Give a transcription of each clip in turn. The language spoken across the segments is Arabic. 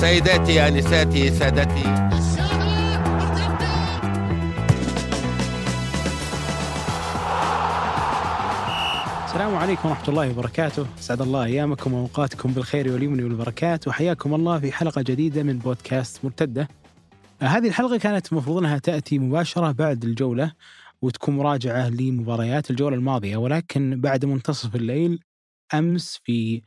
سيداتي انساتي سادتي. السلام عليكم ورحمة الله وبركاته، أسعد الله أيامكم وأوقاتكم بالخير واليمن والبركات، وحياكم الله في حلقة جديدة من بودكاست مرتدة. هذه الحلقة كانت المفروض أنها تأتي مباشرة بعد الجولة وتكون مراجعة لمباريات الجولة الماضية، ولكن بعد منتصف الليل أمس في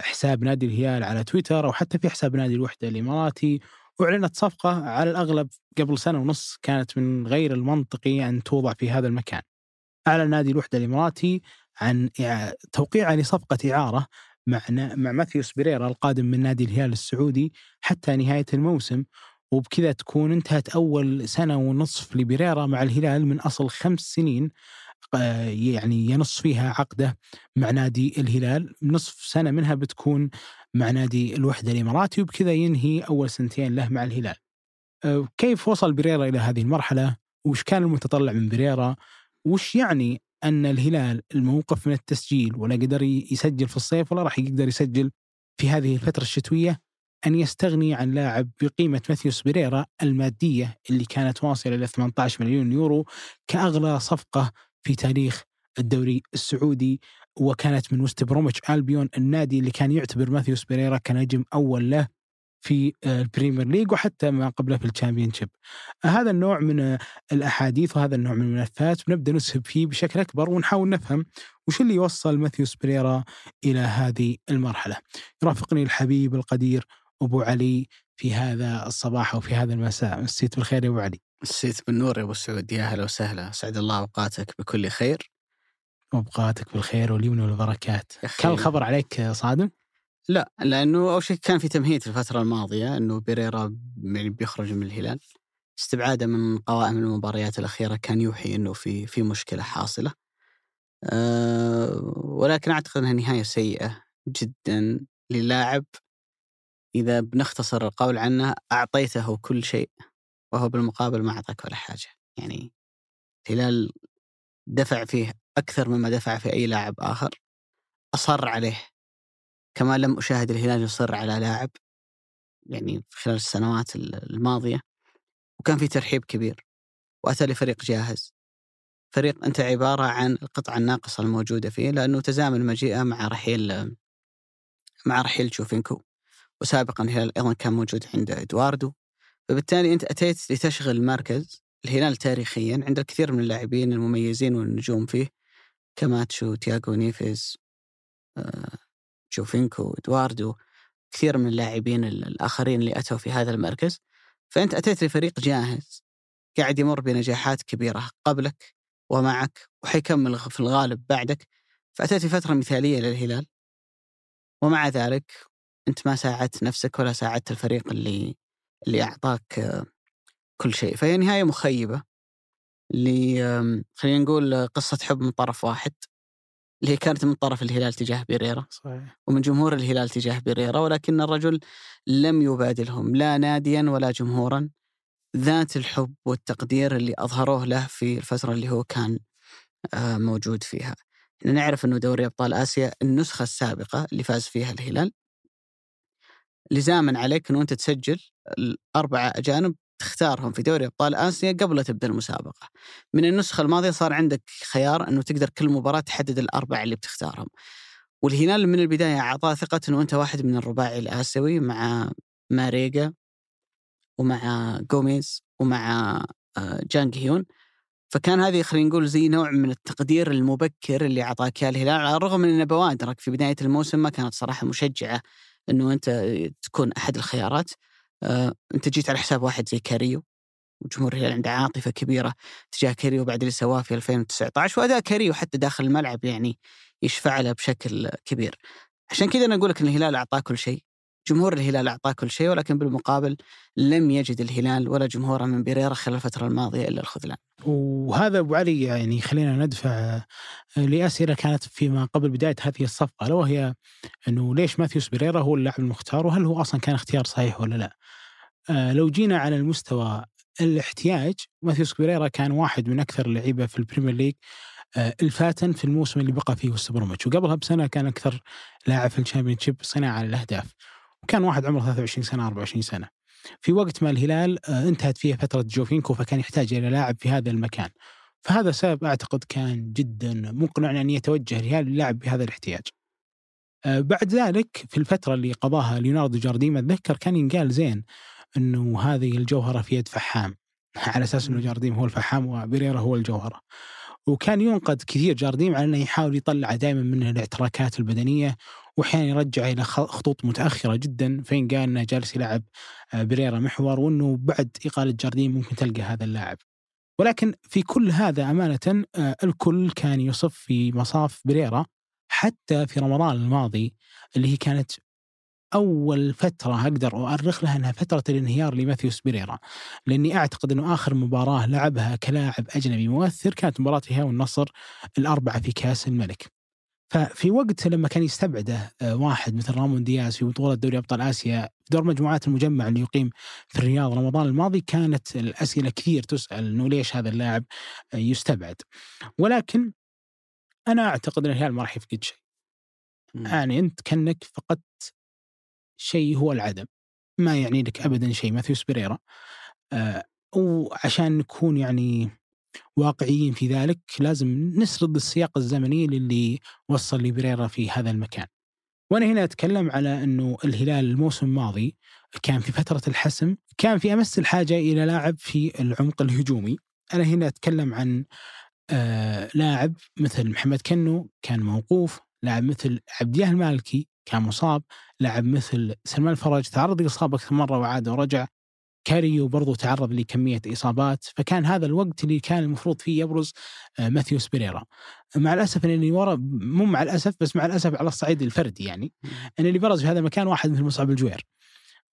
حساب نادي الهلال على تويتر أو حتى في حساب نادي الوحدة الإماراتي أعلنت صفقة على الأغلب قبل سنة ونص كانت من غير المنطقي أن توضع في هذا المكان. أعلن نادي الوحدة الإماراتي عن توقيعه لصفقة إعارة مع نا- مع ماثيوس بيريرا القادم من نادي الهلال السعودي حتى نهاية الموسم وبكذا تكون انتهت أول سنة ونصف لبيريرا مع الهلال من أصل خمس سنين آه، يعني ينص فيها عقده مع نادي الهلال. نصف سنة منها بتكون مع نادي الوحدة الإماراتي وبكذا ينهي أول سنتين له مع الهلال. آه، كيف وصل بيريرا إلى هذه المرحلة؟ وش كان المتطلع من بيريرا وش يعني أن الهلال الموقف من التسجيل ولا قدر يسجل في الصيف ولا راح يقدر يسجل في هذه الفترة الشتوية أن يستغني عن لاعب بقيمة ماثيوس بيريرا المادية اللي كانت واصلة إلى 18 مليون يورو كأغلى صفقة في تاريخ الدوري السعودي وكانت من وست بروميتش ألبيون النادي اللي كان يعتبر ماثيوس بيريرا كنجم أول له في آه، البريمير ليج وحتى ما قبله في الشامبيونشيب هذا النوع من آه، الأحاديث وهذا النوع من الملفات بنبدا نسهب فيه بشكل أكبر ونحاول نفهم وش اللي وصل ماثيوس بيريرا إلى هذه المرحلة. يرافقني الحبيب القدير أبو علي في هذا الصباح أو في هذا المساء، مسيت بالخير يا أبو علي. مسيت بالنور يا أبو سعود يا أهلا وسهلا. سعد الله أوقاتك بكل خير. وابقاتك بالخير واليمن والبركات. كان الخبر عليك صادم؟ لا لأنه أول شيء كان في تمهيد في الفترة الماضية إنه بيريرا يعني بيخرج من الهلال. استبعاده من قوائم المباريات الأخيرة كان يوحي إنه في في مشكلة حاصلة. أه ولكن أعتقد إنها نهاية سيئة جدا للاعب. إذا بنختصر القول عنه أعطيته كل شيء. وهو بالمقابل ما أعطاك ولا حاجة. يعني الهلال دفع فيه أكثر مما دفع في أي لاعب آخر أصر عليه. كما لم أشاهد الهلال يصر على لاعب يعني خلال السنوات الماضية. وكان في ترحيب كبير وأتى لفريق جاهز. فريق أنت عبارة عن القطعة الناقصة الموجودة فيه لأنه تزامن مجيئة مع رحيل مع رحيل جوفينكو. وسابقا الهلال أيضا كان موجود عند إدواردو. فبالتالي أنت أتيت لتشغل المركز الهلال تاريخيا عند الكثير من اللاعبين المميزين والنجوم فيه كماتشو تياغو نيفيز آه، جوفينكو إدواردو كثير من اللاعبين ال- الآخرين اللي أتوا في هذا المركز. فأنت أتيت لفريق جاهز قاعد يمر بنجاحات كبيرة قبلك ومعك وحيكمل في الغالب بعدك. فأتيت فتره مثالية للهلال ومع ذلك أنت ما ساعدت نفسك ولا ساعدت الفريق اللي اللي أعطاك آه، كل شيء. فهي نهاية مخيبة ل آم، خلينا نقول قصة حب من طرف واحد اللي هي كانت من طرف الهلال تجاه بيريرا صحيح. ومن جمهور الهلال تجاه بيريرا ولكن الرجل لم يبادلهم لا ناديا ولا جمهورا. ذات الحب والتقدير اللي أظهروه له في الفترة اللي هو كان آه، موجود فيها. إحنا نعرف أنه دوري أبطال آسيا النسخة السابقة اللي فاز فيها الهلال لزاما عليك أنه أنت تسجل الأربعة أجانب تختارهم في دوري أبطال آسيا قبل لا تبدأ المسابقة. من النسخة الماضية صار عندك خيار أنه تقدر كل مباراة تحدد الأربعة اللي بتختارهم. والهلال من البداية أعطاه ثقة أنه أنت واحد من الرباعي الآسيوي مع ماريجا ومع جوميز ومع آه، جانج هيون. فكان هذه خلينا نقول زي نوع من التقدير المبكر اللي أعطاك إياه الهلال على الرغم من أن بوادرك في بداية الموسم ما كانت صراحة مشجعة أنه أنت تكون أحد الخيارات. آه، أنت جيت على حساب واحد زي كاريو وجمهور الهلال عنده عاطفة كبيرة تجاه كاريو بعد اللي سواه في 2019 وأداء كاريو حتى داخل الملعب يعني يشفع له بشكل كبير. عشان كذا أنا أقول لك أن الهلال أعطاه كل شيء. جمهور الهلال أعطاه كل شيء ولكن بالمقابل لم يجد الهلال ولا جمهوره من بيريرا خلال الفترة الماضية إلا الخذلان وهذا أبو علي يعني خلينا ندفع آه، لأسئلة كانت فيما قبل بداية هذه الصفقة الا وهي إنه ليش ماثيوس بيريرا هو اللاعب المختار وهل هو أصلا كان اختيار صحيح ولا لا؟ آه، لو جينا على المستوى الاحتياج ماثيوس بيريرا كان واحد من أكثر اللعيبة في البريمير ليج آه، الفاتت في الموسم اللي لعب فيه بروميتش وقبلها بسنة كان أكثر لاعب في الشامبيونشيب صناعة للأهداف وكان واحد عمره 23 سنة 24 سنة. في وقت ما الهلال آه، انتهت فيه فترة جوفينكو فكان يحتاج إلى لاعب في هذا المكان. فهذا سبب أعتقد كان جدا مقنع ان يتوجه الهلال للاعب بهذا الاحتياج. آه، بعد ذلك في الفترة اللي قضاها ليوناردو جارديم أتذكر كان ينقال زين إنه هذه الجوهرة في يد فحام. على أساس إنه جارديم هو الفحام وبيريرا هو الجوهرة. وكان ينقد كثير جارديم على إنه يحاول يطلع دائما من الاعتراكات البدنية واحيانا يرجع إلى خطوط متأخرة جدا فين قال إنه جالس يلعب آه، بريرا محور وإنه بعد إقالة جارديم ممكن تلقى هذا اللاعب. ولكن في كل هذا أمانة آه، الكل كان يصف في مصاف بريرا حتى في رمضان الماضي اللي هي كانت أول فترة أقدر أؤرخ لها إنها فترة الانهيار لماثيوس بيريرا لأني أعتقد إنه آخر مباراة لعبها كلاعب أجنبي مؤثر كانت مباراه هي والنصر الأربعة في كأس الملك. ففي وقت لما كان يستبعده آه، واحد مثل رامون دياز في بطولة دوري أبطال آسيا في دور مجموعات المجمع اللي يقيم في الرياض رمضان الماضي كانت الأسئلة كثير تسأل إنه ليش هذا اللاعب آه، يستبعد. ولكن أنا أعتقد إن الهلال ما راح يفقد شيء. يعني أنت كأنك فقدت شيء هو العدم ما يعني لك ابدا شيء ماثيوس بيريرا آه وعشان نكون يعني واقعيين في ذلك لازم نسرد السياق الزمني للي وصل لبريرا في هذا المكان. وأنا هنا أتكلم على إنه الهلال الموسم الماضي كان في فترة الحسم كان في أمس الحاجة إلى لاعب في العمق الهجومي. أنا هنا أتكلم عن آه لاعب مثل محمد كنو كان موقوف لاعب مثل عبد المالكي كان مصاب لاعب مثل سلمان الفرج تعرض لإصابة أكثر مرة وعاد ورجع. كاريو برضو تعرض لكمية إصابات فكان هذا الوقت اللي كان المفروض فيه يبرز آه، ماثيوس بيريرا. مع الأسف أن اللي ورا مو مع الأسف بس مع الأسف على الصعيد الفردي يعني أن اللي برز في هذا المكان واحد مثل مصعب الجوير.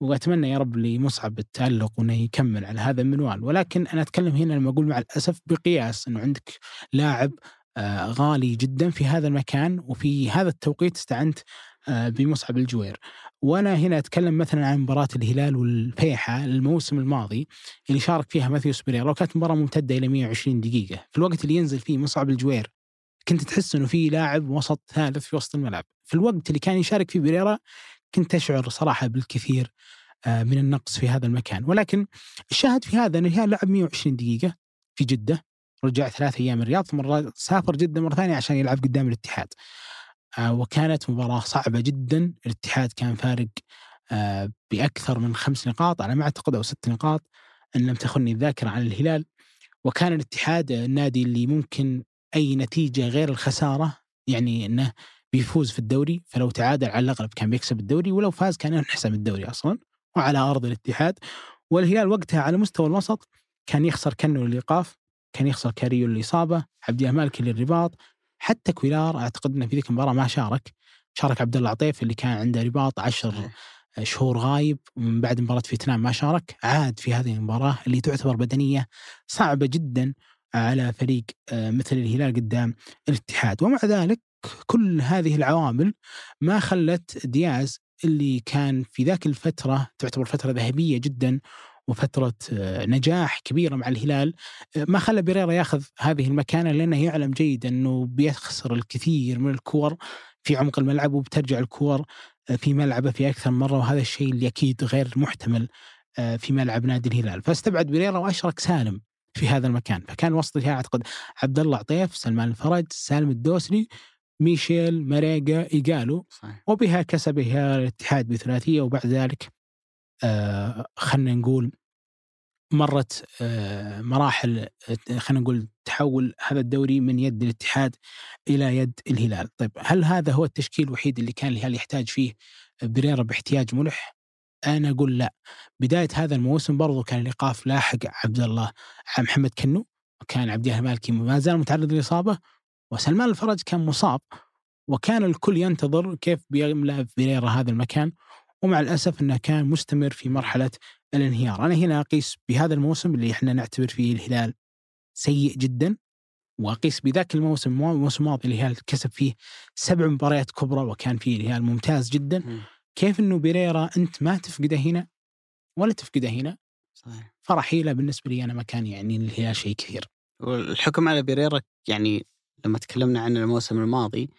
وأتمنى يا رب لمصعب التألق وإنه يكمل على هذا المنوال. ولكن أنا أتكلم هنا لما أقول مع الأسف بقياس إنه عندك لاعب آه، غالي جدا في هذا المكان وفي هذا التوقيت استعنت بمصعب الجوير. وأنا هنا أتكلم مثلا عن مباراة الهلال والفيحة الموسم الماضي اللي شارك فيها ماثيوس بيريرا وكانت مباراة ممتدة إلى 120 دقيقة. في الوقت اللي ينزل فيه مصعب الجوير كنت تحس إنه في لاعب وسط ثالث في وسط الملعب. في الوقت اللي كان يشارك فيه بيريرا كنت أشعر صراحة بالكثير آه، من النقص في هذا المكان. ولكن الشاهد في هذا ان الهلال لعب 120 دقيقة في جدة رجع ثلاث أيام الرياض ثم سافر جدة مرة ثانية عشان يلعب قدام الاتحاد. آه، وكانت مباراة صعبة جدا. الاتحاد كان فارق آه، بأكثر من خمس نقاط على ما أعتقد أو ست نقاط إن لم تخني الذاكرة عن الهلال. وكان الاتحاد النادي اللي ممكن أي نتيجة غير الخسارة يعني أنه بيفوز في الدوري. فلو تعادل على الأغلب كان بيكسب الدوري ولو فاز كان ينحسم الدوري أصلا وعلى أرض الاتحاد. والهلال وقتها على مستوى الوسط كان يخسر كنو للإيقاف كان يخسر كاريو للإصابة عبد الإله المالكي للرباط حتى كويلار أعتقد إنه في ذيك المباراة ما شارك. شارك عبد الله عطيف اللي كان عنده رباط عشر شهور غايب ومن بعد مباراة فيتنام ما شارك. عاد في هذه المباراة اللي تعتبر بدنية صعبة جدا على فريق آه، مثل الهلال قدام الاتحاد. ومع ذلك كل هذه العوامل ما خلت دياز اللي كان في ذاك الفترة تعتبر فترة ذهبية جدا وفترة آه، نجاح كبيرة مع الهلال آه، ما خلى بيريرا ياخذ هذه المكانة لأنه يعلم جيدا أنه بيخسر الكثير من الكور في عمق الملعب وبترجع الكور آه، في ملعبه في أكثر من مرة وهذا الشيء اللي أكيد غير محتمل في ملعب نادي الهلال فاستبعد بيريرا وأشرك سالم في هذا المكان فكان وسط الهلال أعتقد عبد الله عطيف سلمان الفرج سالم الدوسري ميشيل ماريجا إيجالو. وبها كسب الاتحاد بثلاثية وبعد ذلك خلينا نقول مرت آه مراحل آه، خلينا نقول تحول هذا الدوري من يد الاتحاد إلى يد الهلال، طيب هل هذا هو التشكيل الوحيد اللي كان الهلال يحتاج فيه بريرا باحتياج ملح؟ أنا أقول لا، بداية هذا الموسم برضو كان الإيقاف لاحق عبد الله محمد كنو وكان عبد الله المالكي ما زال متعرض للإصابة وسلمان الفرج كان مصاب وكان الكل ينتظر كيف بيملأ بريرا هذا المكان. ومع الأسف أنه كان مستمر في مرحلة الانهيار، أنا هنا أقيس بهذا الموسم اللي إحنا نعتبر فيه الهلال سيء جدا وأقيس بذاك الموسم الموسم الماضي الهلال كسب فيه سبع مباريات كبرى وكان فيه الهلال ممتاز جدا. م. كيف إنه بيريرا أنت ما تفقده هنا ولا تفقده هنا صحيح. فرحيله بالنسبة لي أنا ما كان يعني الهلال شيء كثير. والحكم على بيريرا يعني لما تكلمنا عن الموسم الماضي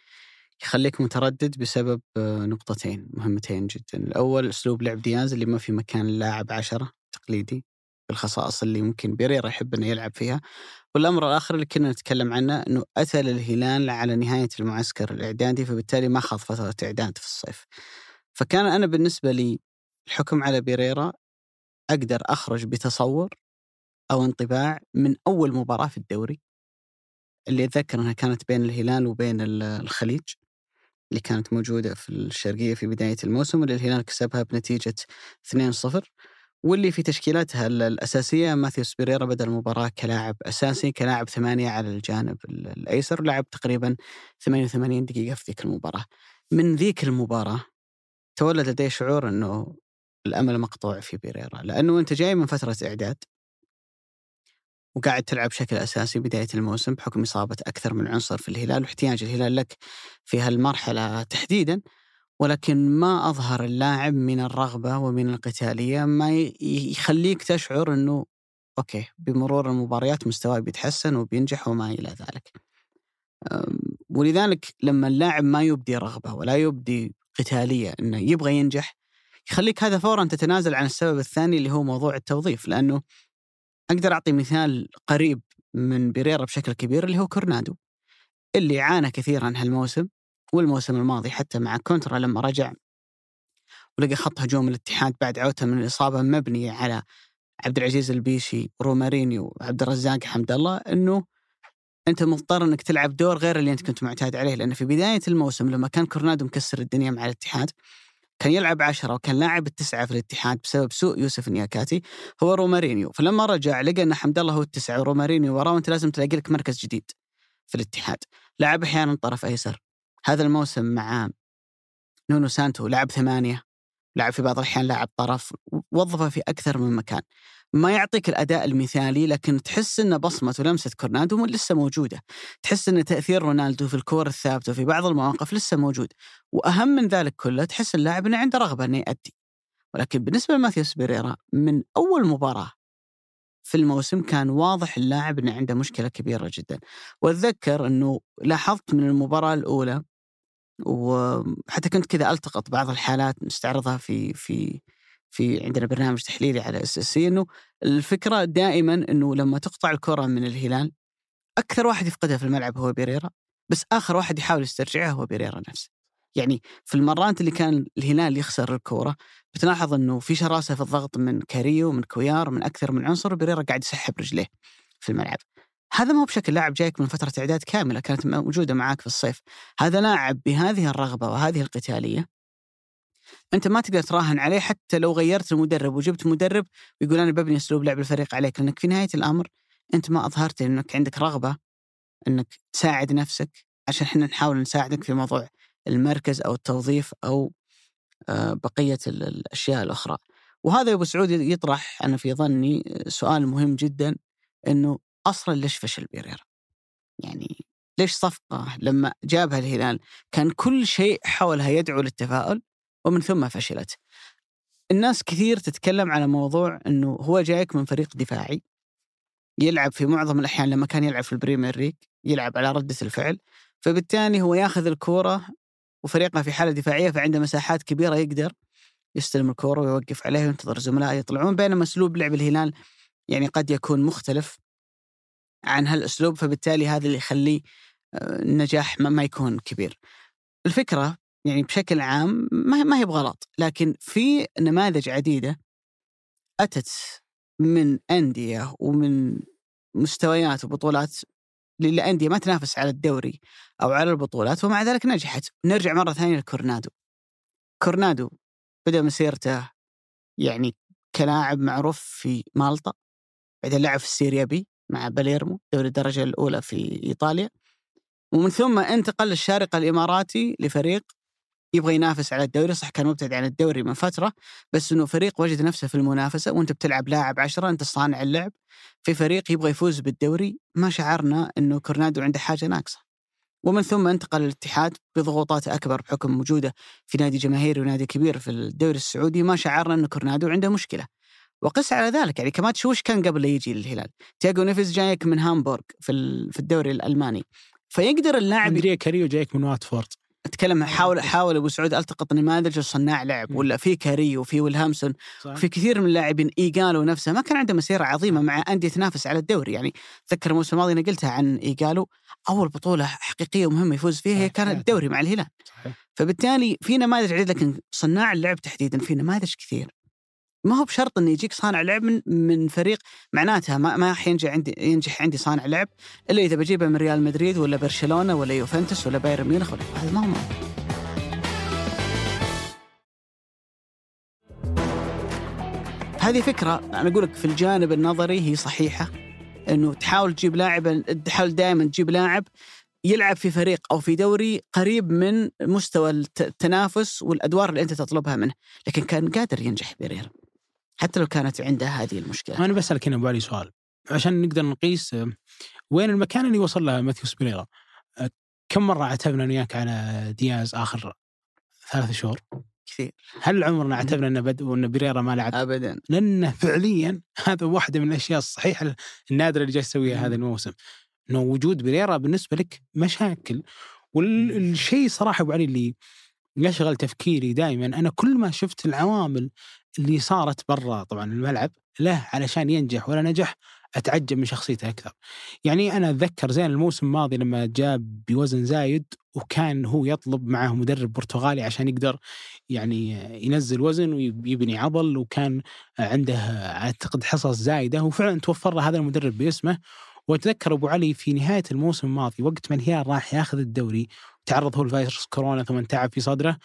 يخليك متردد بسبب آه، نقطتين مهمتين جدا. الأول أسلوب لعب دياز اللي ما في مكان اللاعب عشرة تقليدي بالخصائص اللي ممكن بيريرا يحب إنه يلعب فيها. والأمر الآخر اللي كنا نتكلم عنه إنه أتى للهلال على نهاية المعسكر الإعدادي فبالتالي ما خاض فترة إعداد في الصيف. فكان أنا بالنسبة لي الحكم على بيريرا أقدر أخرج بتصور أو انطباع من أول مباراة في الدوري اللي أتذكر إنها كانت بين الهلال وبين الخليج. اللي كانت موجودة في الشرقية في بداية الموسم واللي الهلال كسبها بنتيجة 2-0 واللي في تشكيلاتها الأساسية ماثيوس بيريرا بدأ المباراة كلاعب أساسي كلاعب ثمانية على الجانب الأيسر لعب تقريبا 88 دقيقة في ذيك المباراة. من ذيك المباراة تولد لدي شعور أنه الأمل مقطوع في بيريرا لأنه أنت جاي من فترة إعداد وقاعد تلعب بشكل أساسي بداية الموسم بحكم إصابة أكثر من عنصر في الهلال واحتياج الهلال لك في هالمرحلة تحديدا. ولكن ما أظهر اللاعب من الرغبة ومن القتالية ما يخليك تشعر أنه أوكي بمرور المباريات مستواه بيتحسن وبينجح وما إلى ذلك. ولذلك لما اللاعب ما يبدي رغبة ولا يبدي قتالية أنه يبغى ينجح يخليك هذا فورا تتنازل عن السبب الثاني اللي هو موضوع التوظيف لأنه أقدر أعطي مثال قريب من بيريرا بشكل كبير اللي هو كورنادو اللي عانى كثيرا هالموسم والموسم الماضي حتى مع كونترا لما رجع ولقى خط هجوم الاتحاد بعد عودته من الإصابة مبنية على عبد العزيز البيشي رومارينيو وعبد الرزاق حمد الله إنه أنت مضطر إنك تلعب دور غير اللي أنت كنت معتاد عليه لأن في بداية الموسم لما كان كورنادو مكسر الدنيا مع الاتحاد كان يلعب عشرة وكان لاعب التسعة في الاتحاد بسبب سوء يوسف نياكاتي هو رومارينيو. فلما رجع لقى ان حمد الله هو التسعة ورومارينيو وراه وأنت لازم تلاقي لك مركز جديد في الاتحاد. لعب أحيانا طرف أيسر. هذا الموسم مع نونو سانتو لعب ثمانية. لعب في بعض الأحيان لاعب طرف وظفه في أكثر من مكان. ما يعطيك الأداء المثالي لكن تحس أن بصمة ولمسة كورنادو لسه موجودة. تحس أن تأثير كورنادو في الكور الثابتة وفي بعض المواقف لسه موجود. وأهم من ذلك كله تحس اللاعب أنه عنده رغبة أنه يأدي. ولكن بالنسبة لماثيوس بيريرا من أول مباراة في الموسم كان واضح اللاعب انه عنده مشكلة كبيرة جدا. وأتذكر إنه لاحظت من المباراة الأولى وحتى كنت كذا ألتقط بعض الحالات نستعرضها في في في عندنا برنامج تحليلي على SSC إنه الفكرة دائما إنه لما تقطع الكرة من الهلال أكثر واحد يفقدها في الملعب هو بيريرا بس آخر واحد يحاول يسترجعها هو بيريرا نفسه. يعني في المرات اللي كان الهلال يخسر الكورة بتلاحظ إنه في شراسة في الضغط من كاريو من كويار من أكثر من عنصر وبيريرا قاعد يسحب رجليه في الملعب. هذا ما هو بشكل لاعب جايك من فترة إعداد كاملة كانت موجودة معاك في الصيف. هذا لاعب بهذه الرغبة وهذه القتالية. أنت ما تقدر تراهن عليه حتى لو غيرت المدرب وجبت مدرب ويقول أنا ببني أسلوب لعب الفريق عليك لأنك في نهاية الأمر أنت ما أظهرت أنك عندك رغبة أنك تساعد نفسك عشان إحنا نحاول نساعدك في موضوع المركز أو التوظيف أو آه، بقية الأشياء الأخرى. وهذا يا أبو سعود يطرح أنا في ظني سؤال مهم جدا أنه أصلا ليش فشل بيريرا؟ يعني ليش صفقة لما جابها الهلال كان كل شيء حولها يدعو للتفاؤل ومن ثم فشلت. الناس كثير تتكلم على موضوع إنه هو جايك من فريق دفاعي يلعب في معظم الأحيان لما كان يلعب في البريمير ليج يلعب على ردة الفعل فبالتالي هو ياخذ الكورة وفريقه في حالة دفاعية فعنده مساحات كبيرة يقدر يستلم الكورة ويوقف عليها وينتظر زملائه يطلعون بينما أسلوب لعب الهلال يعني قد يكون مختلف عن هالأسلوب فبالتالي هذا اللي يخليه آه، النجاح ما يكون كبير. الفكرة يعني بشكل عام ما هي بغلط لكن في نماذج عديدة أتت من أندية ومن مستويات وبطولات للانديه ما تنافس على الدوري أو على البطولات ومع ذلك نجحت. نرجع مرة ثانية لكورنادو. كورنادو بدأ مسيرته يعني كلاعب معروف في مالطا بعدين لعب في السيريا بي مع باليرمو دوري الدرجة الأولى في إيطاليا. ومن ثم انتقل للشارقة الإماراتي لفريق يبغى ينافس على الدوري. صح كان مبتعد عن الدوري من فترة بس إنه فريق وجد نفسه في المنافسة. وأنت بتلعب لاعب عشرة أنت صانع اللعب في فريق يبغى يفوز بالدوري. ما شعرنا إنه كورنادو عنده حاجة ناقصة. ومن ثم انتقل للاتحاد بضغوطات أكبر بحكم وجوده في نادي جماهيري ونادي كبير في الدوري السعودي. ما شعرنا إنه كورنادو عنده مشكلة. وقس على ذلك. يعني كمان وش كان قبل لا يجي للهلال؟ تياجو نيفيز جايك من هامبورغ في في الدوري الألماني. فيقدر اللاعب أندريا كاريو جايك من واتفورد. أتكلم حاول حاول أبو سعود ألتقط نماذج صناع لعب. ولا في كاري وفي ويلهامسون؟ في كثير من اللاعبين ايجالو نفسه. ما كان عنده مسيرة عظيمة مع أندية تنافس على الدوري. يعني اتذكر الموسم الماضي أنا قلتها عن ايجالو أول بطولة حقيقية ومهمه يفوز فيها هي كانت. الدوري مع الهلال. صحيح. فبالتالي في نماذج عديدة لكن صناع اللعب تحديدا في نماذج كثير. ما هو بشرط إنه يجيك صانع لعب من من فريق معناتها ما ما حينجح عندي ينجح عندي صانع لعب إلا إذا بجيبه من ريال مدريد ولا برشلونة ولا يوفنتوس ولا بايرن ميونخ ولا هذا ما هو. هذه فكرة أنا أقول لك في الجانب النظري هي صحيحة إنه تحاول تجيب لاعب تحاول دائما تجيب لاعب يلعب في فريق أو في دوري قريب من مستوى الت- التنافس والأدوار اللي أنت تطلبها منه، لكن كان قادر ينجح بيريرا حتى لو كانت عنده هذه المشكلة. أنا بسألك هنا ابو علي سؤال. عشان نقدر نقيس وين المكان اللي وصل له ماثيوس بيريرا؟ آه، كم مرة عتبنا أنا وياك على دياز آخر ثلاث شهور؟ كثير. هل عمرنا عتبنا انه بد وان بيريرا ما لعب؟ ابدا. لأنه فعليا هذا واحدة من الأشياء الصحيحة النادرة اللي جالس يسويها هذا الموسم. إنه وجود بريرا بالنسبة لك مشاكل. والشيء صراحة أبو علي اللي يشغل تفكيري دائما أنا كل ما شفت العوامل اللي صارت برا طبعا الملعب له علشان ينجح ولا نجح أتعجب من شخصيته أكثر. يعني أنا أتذكر زين الموسم الماضي لما جاب بوزن زايد وكان هو يطلب معه مدرب برتغالي عشان يقدر يعني ينزل وزن ويبني عضل وكان عنده أعتقد حصص زايدة وفعلا توفر له هذا المدرب باسمه وأتذكر أبو علي في نهاية الموسم الماضي وقت ما الهلال راح ياخذ الدوري تعرض هو لفيروس كورونا ثم تعب في صدره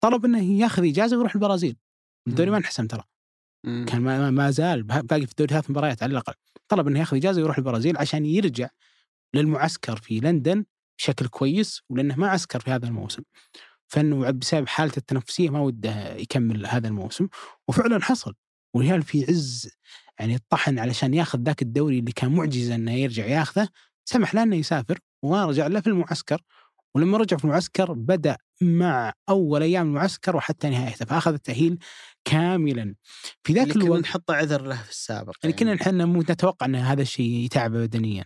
طلب إنه ياخذ إجازة ويروح البرازيل الدوري ما انحسم ترى. كان ما, ما زال باقي في الدوري ثلاث مباريات على الأقل. طلب إنه ياخذ إجازة ويروح البرازيل عشان يرجع للمعسكر في لندن بشكل كويس ولأنه ما عسكر في هذا الموسم. فإنه بسبب حالته التنفسية ما وده يكمل هذا الموسم. وفعلا حصل. والهلال في عز يعني الطحن علشان ياخذ ذاك الدوري اللي كان معجزة إنه يرجع ياخذه سمح له إنه يسافر ورجع له في المعسكر. ولما رجع في المعسكر بدأ مع أول أيام المعسكر وحتى نهايته فأخذ التأهيل كاملا في ذاك اللي كنا الوقت نحط عذر له في السابق يعني كنا إحنا نتوقع إن هذا الشيء يتعبه بدنيا.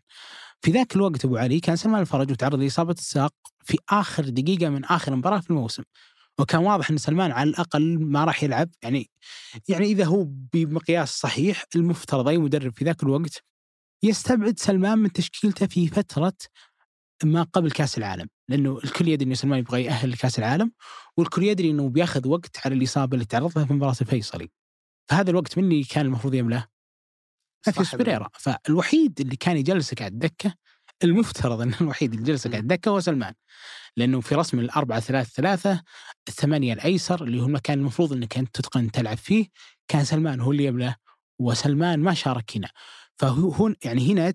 في ذاك الوقت أبو علي كان سلمان الفرج متعرض لإصابة الساق في آخر دقيقة من آخر مباراة في الموسم. وكان واضح إن سلمان على الأقل ما راح يلعب يعني يعني إذا هو بمقياس صحيح المفترض أي مدرب في ذاك الوقت يستبعد سلمان من تشكيلته في فترة ما قبل كأس العالم لأنه الكل يدري إن سلمان يبغى يأهل لكأس العالم والكل يدري إنه بياخذ وقت على الإصابة اللي تعرض لها في مباراة الفيصلي. فهذا الوقت من اللي كان المفروض يملاه؟ ماثيوس صاحب بيريرا فالوحيد اللي كان يجلسك على الدكة المفترض إن الوحيد اللي جلسك على الدكة هو سلمان لأنه في رسم الأربعة ثلاثة ثلاثة الثمانية الأيسر اللي هو المكان المفروض أنك أنت تتقن تلعب فيه كان سلمان هو اللي يملاه وسلمان ما شارك هنا فهو هون يعني هنا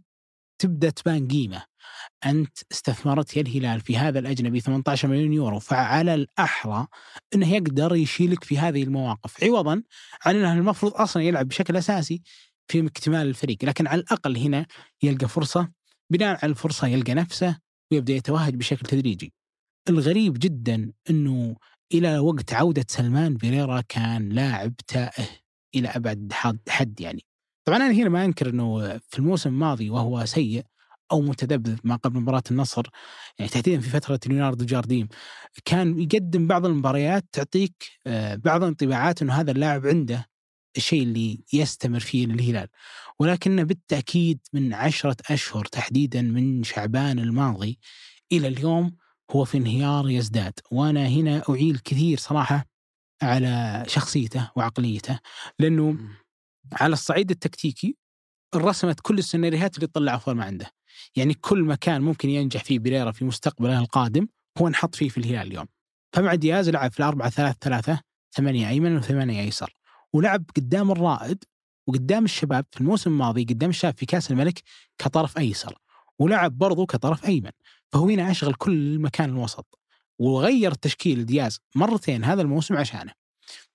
تبدأ تبان قيمة أنت استثمرت يا الهلال في هذا الأجنبي 18 مليون يورو فعلى الأحرى أنه يقدر يشيلك في هذه المواقف. عوضا عن أنه المفروض أصلا يلعب بشكل أساسي في اكتمال الفريق لكن على الأقل هنا يلقى فرصة بناء على الفرصة يلقى نفسه ويبدأ يتوهج بشكل تدريجي. الغريب جدا أنه إلى وقت عودة سلمان بيريرا كان لاعب تائه إلى أبعد حد- حد يعني. طبعا أنا هنا ما أنكر أنه في الموسم الماضي وهو سيء أو متذبذب ما قبل مباراة النصر يعني تحديدا في فترة ليوناردو جارديم كان يقدم بعض المباريات تعطيك آه، بعض الانطباعات أنه هذا اللاعب عنده الشيء اللي يستمر فيه للهلال. ولكنه بالتأكيد من عشرة أشهر تحديدا من شعبان الماضي إلى اليوم هو في انهيار يزداد. وأنا هنا أعيل كثير صراحة على شخصيته وعقليته لأنه مم. على الصعيد التكتيكي رسمت كل السيناريوهات اللي تطلع أفضل ما عنده. يعني كل مكان ممكن ينجح فيه بيريرا في مستقبله القادم هو انحط فيه في الهلال اليوم. فمع دياز لعب في الأربعة ثلاثة ثلاثة ثمانية أيمن وثمانية أيسر ولعب قدام الرائد وقدام الشباب في الموسم الماضي قدام الشباب في كأس الملك كطرف أيسر. ولعب برضو كطرف أيمن. فهو هنا أشغل كل مكان الوسط. وغير تشكيل دياز مرتين هذا الموسم عشانه.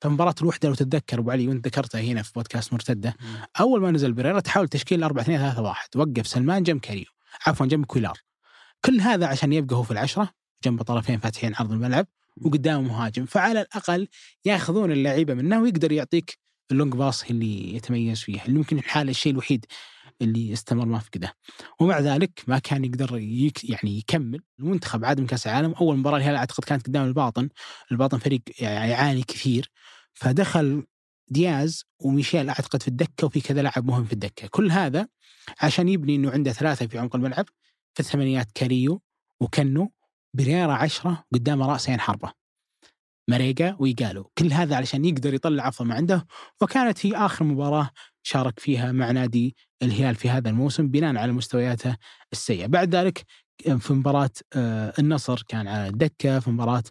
فمباراة الوحدة لو تتذكر أبو علي وأنت ذكرتها هنا في بودكاست مرتدة. مم. أول ما نزل بريرا تحاول تشكيل 4 2 3 1 وقف سلمان جنب كاريو. عفوا جنب كويلار كل هذا عشان يبقى هو في العشرة جنب طرفين فاتحين عرض الملعب وقدامه مهاجم. فعلى الأقل ياخذون اللعيبة منه ويقدر يعطيك ال long pass اللي يتميز فيه اللي ممكن الحال الشيء الوحيد اللي استمر ما فقده ومع ذلك ما كان يقدر يك يعني يكمل المنتخب عاد من كأس العالم. أول مباراة الهلال أعتقد كانت قدام الباطن. الباطن فريق يعاني كثير. فدخل دياز وميشيل أعتقد في الدكة وفي كذا لاعب مهم في الدكة. كل هذا عشان يبني إنه عنده ثلاثة في عمق الملعب في الثمانينات كاريو وكنو بريرا عشرة قدام راسين حربة. مريقا ويقالو كل هذا علشان يقدر يطلع أفضل ما عنده. وكانت هي آخر مباراة شارك فيها مع نادي الهلال في هذا الموسم بناء على مستوياته السيئة. بعد ذلك في مباراة آه، النصر كان على الدكة في مباراة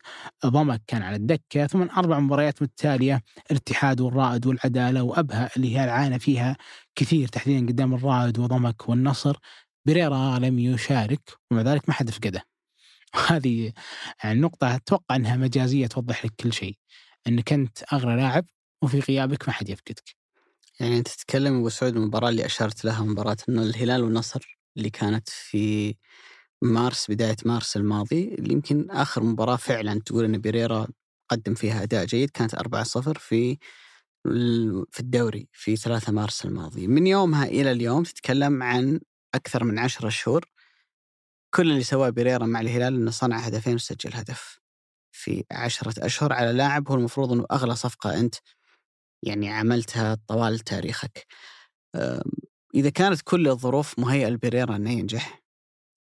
ضمك كان على الدكة ثم أربع مباريات متتالية الاتحاد والرائد والعدالة وأبها اللي هي عانى فيها كثير تحديدا قدام الرائد وضمك والنصر. بريرا لم يشارك ومع ذلك ما حد فقده وهذه يعني نقطة أتوقع أنها مجازية توضح لك كل شيء أنك أنت أغلى لاعب وفي غيابك ما حد يفقدك. يعني أنت تتكلم أبو سعود المباراة اللي أشرت لها مباراة أنه الهلال والنصر اللي كانت في مارس بداية مارس الماضي اللي يمكن آخر مباراة فعلا تقول أن بيريرا قدم فيها أداء جيد كانت 4-0 في في الدوري في 3 مارس الماضي. من يومها إلى اليوم تتكلم عن أكثر من 10 شهور كل اللي سواه بيريرا مع الهلال أنه صنع هدفين وسجل هدف في عشرة أشهر على لاعب هو المفروض أنه أغلى صفقة أنت يعني عملتها طوال تاريخك. إذا كانت كل الظروف مهيئة لبيريرا أنه ينجح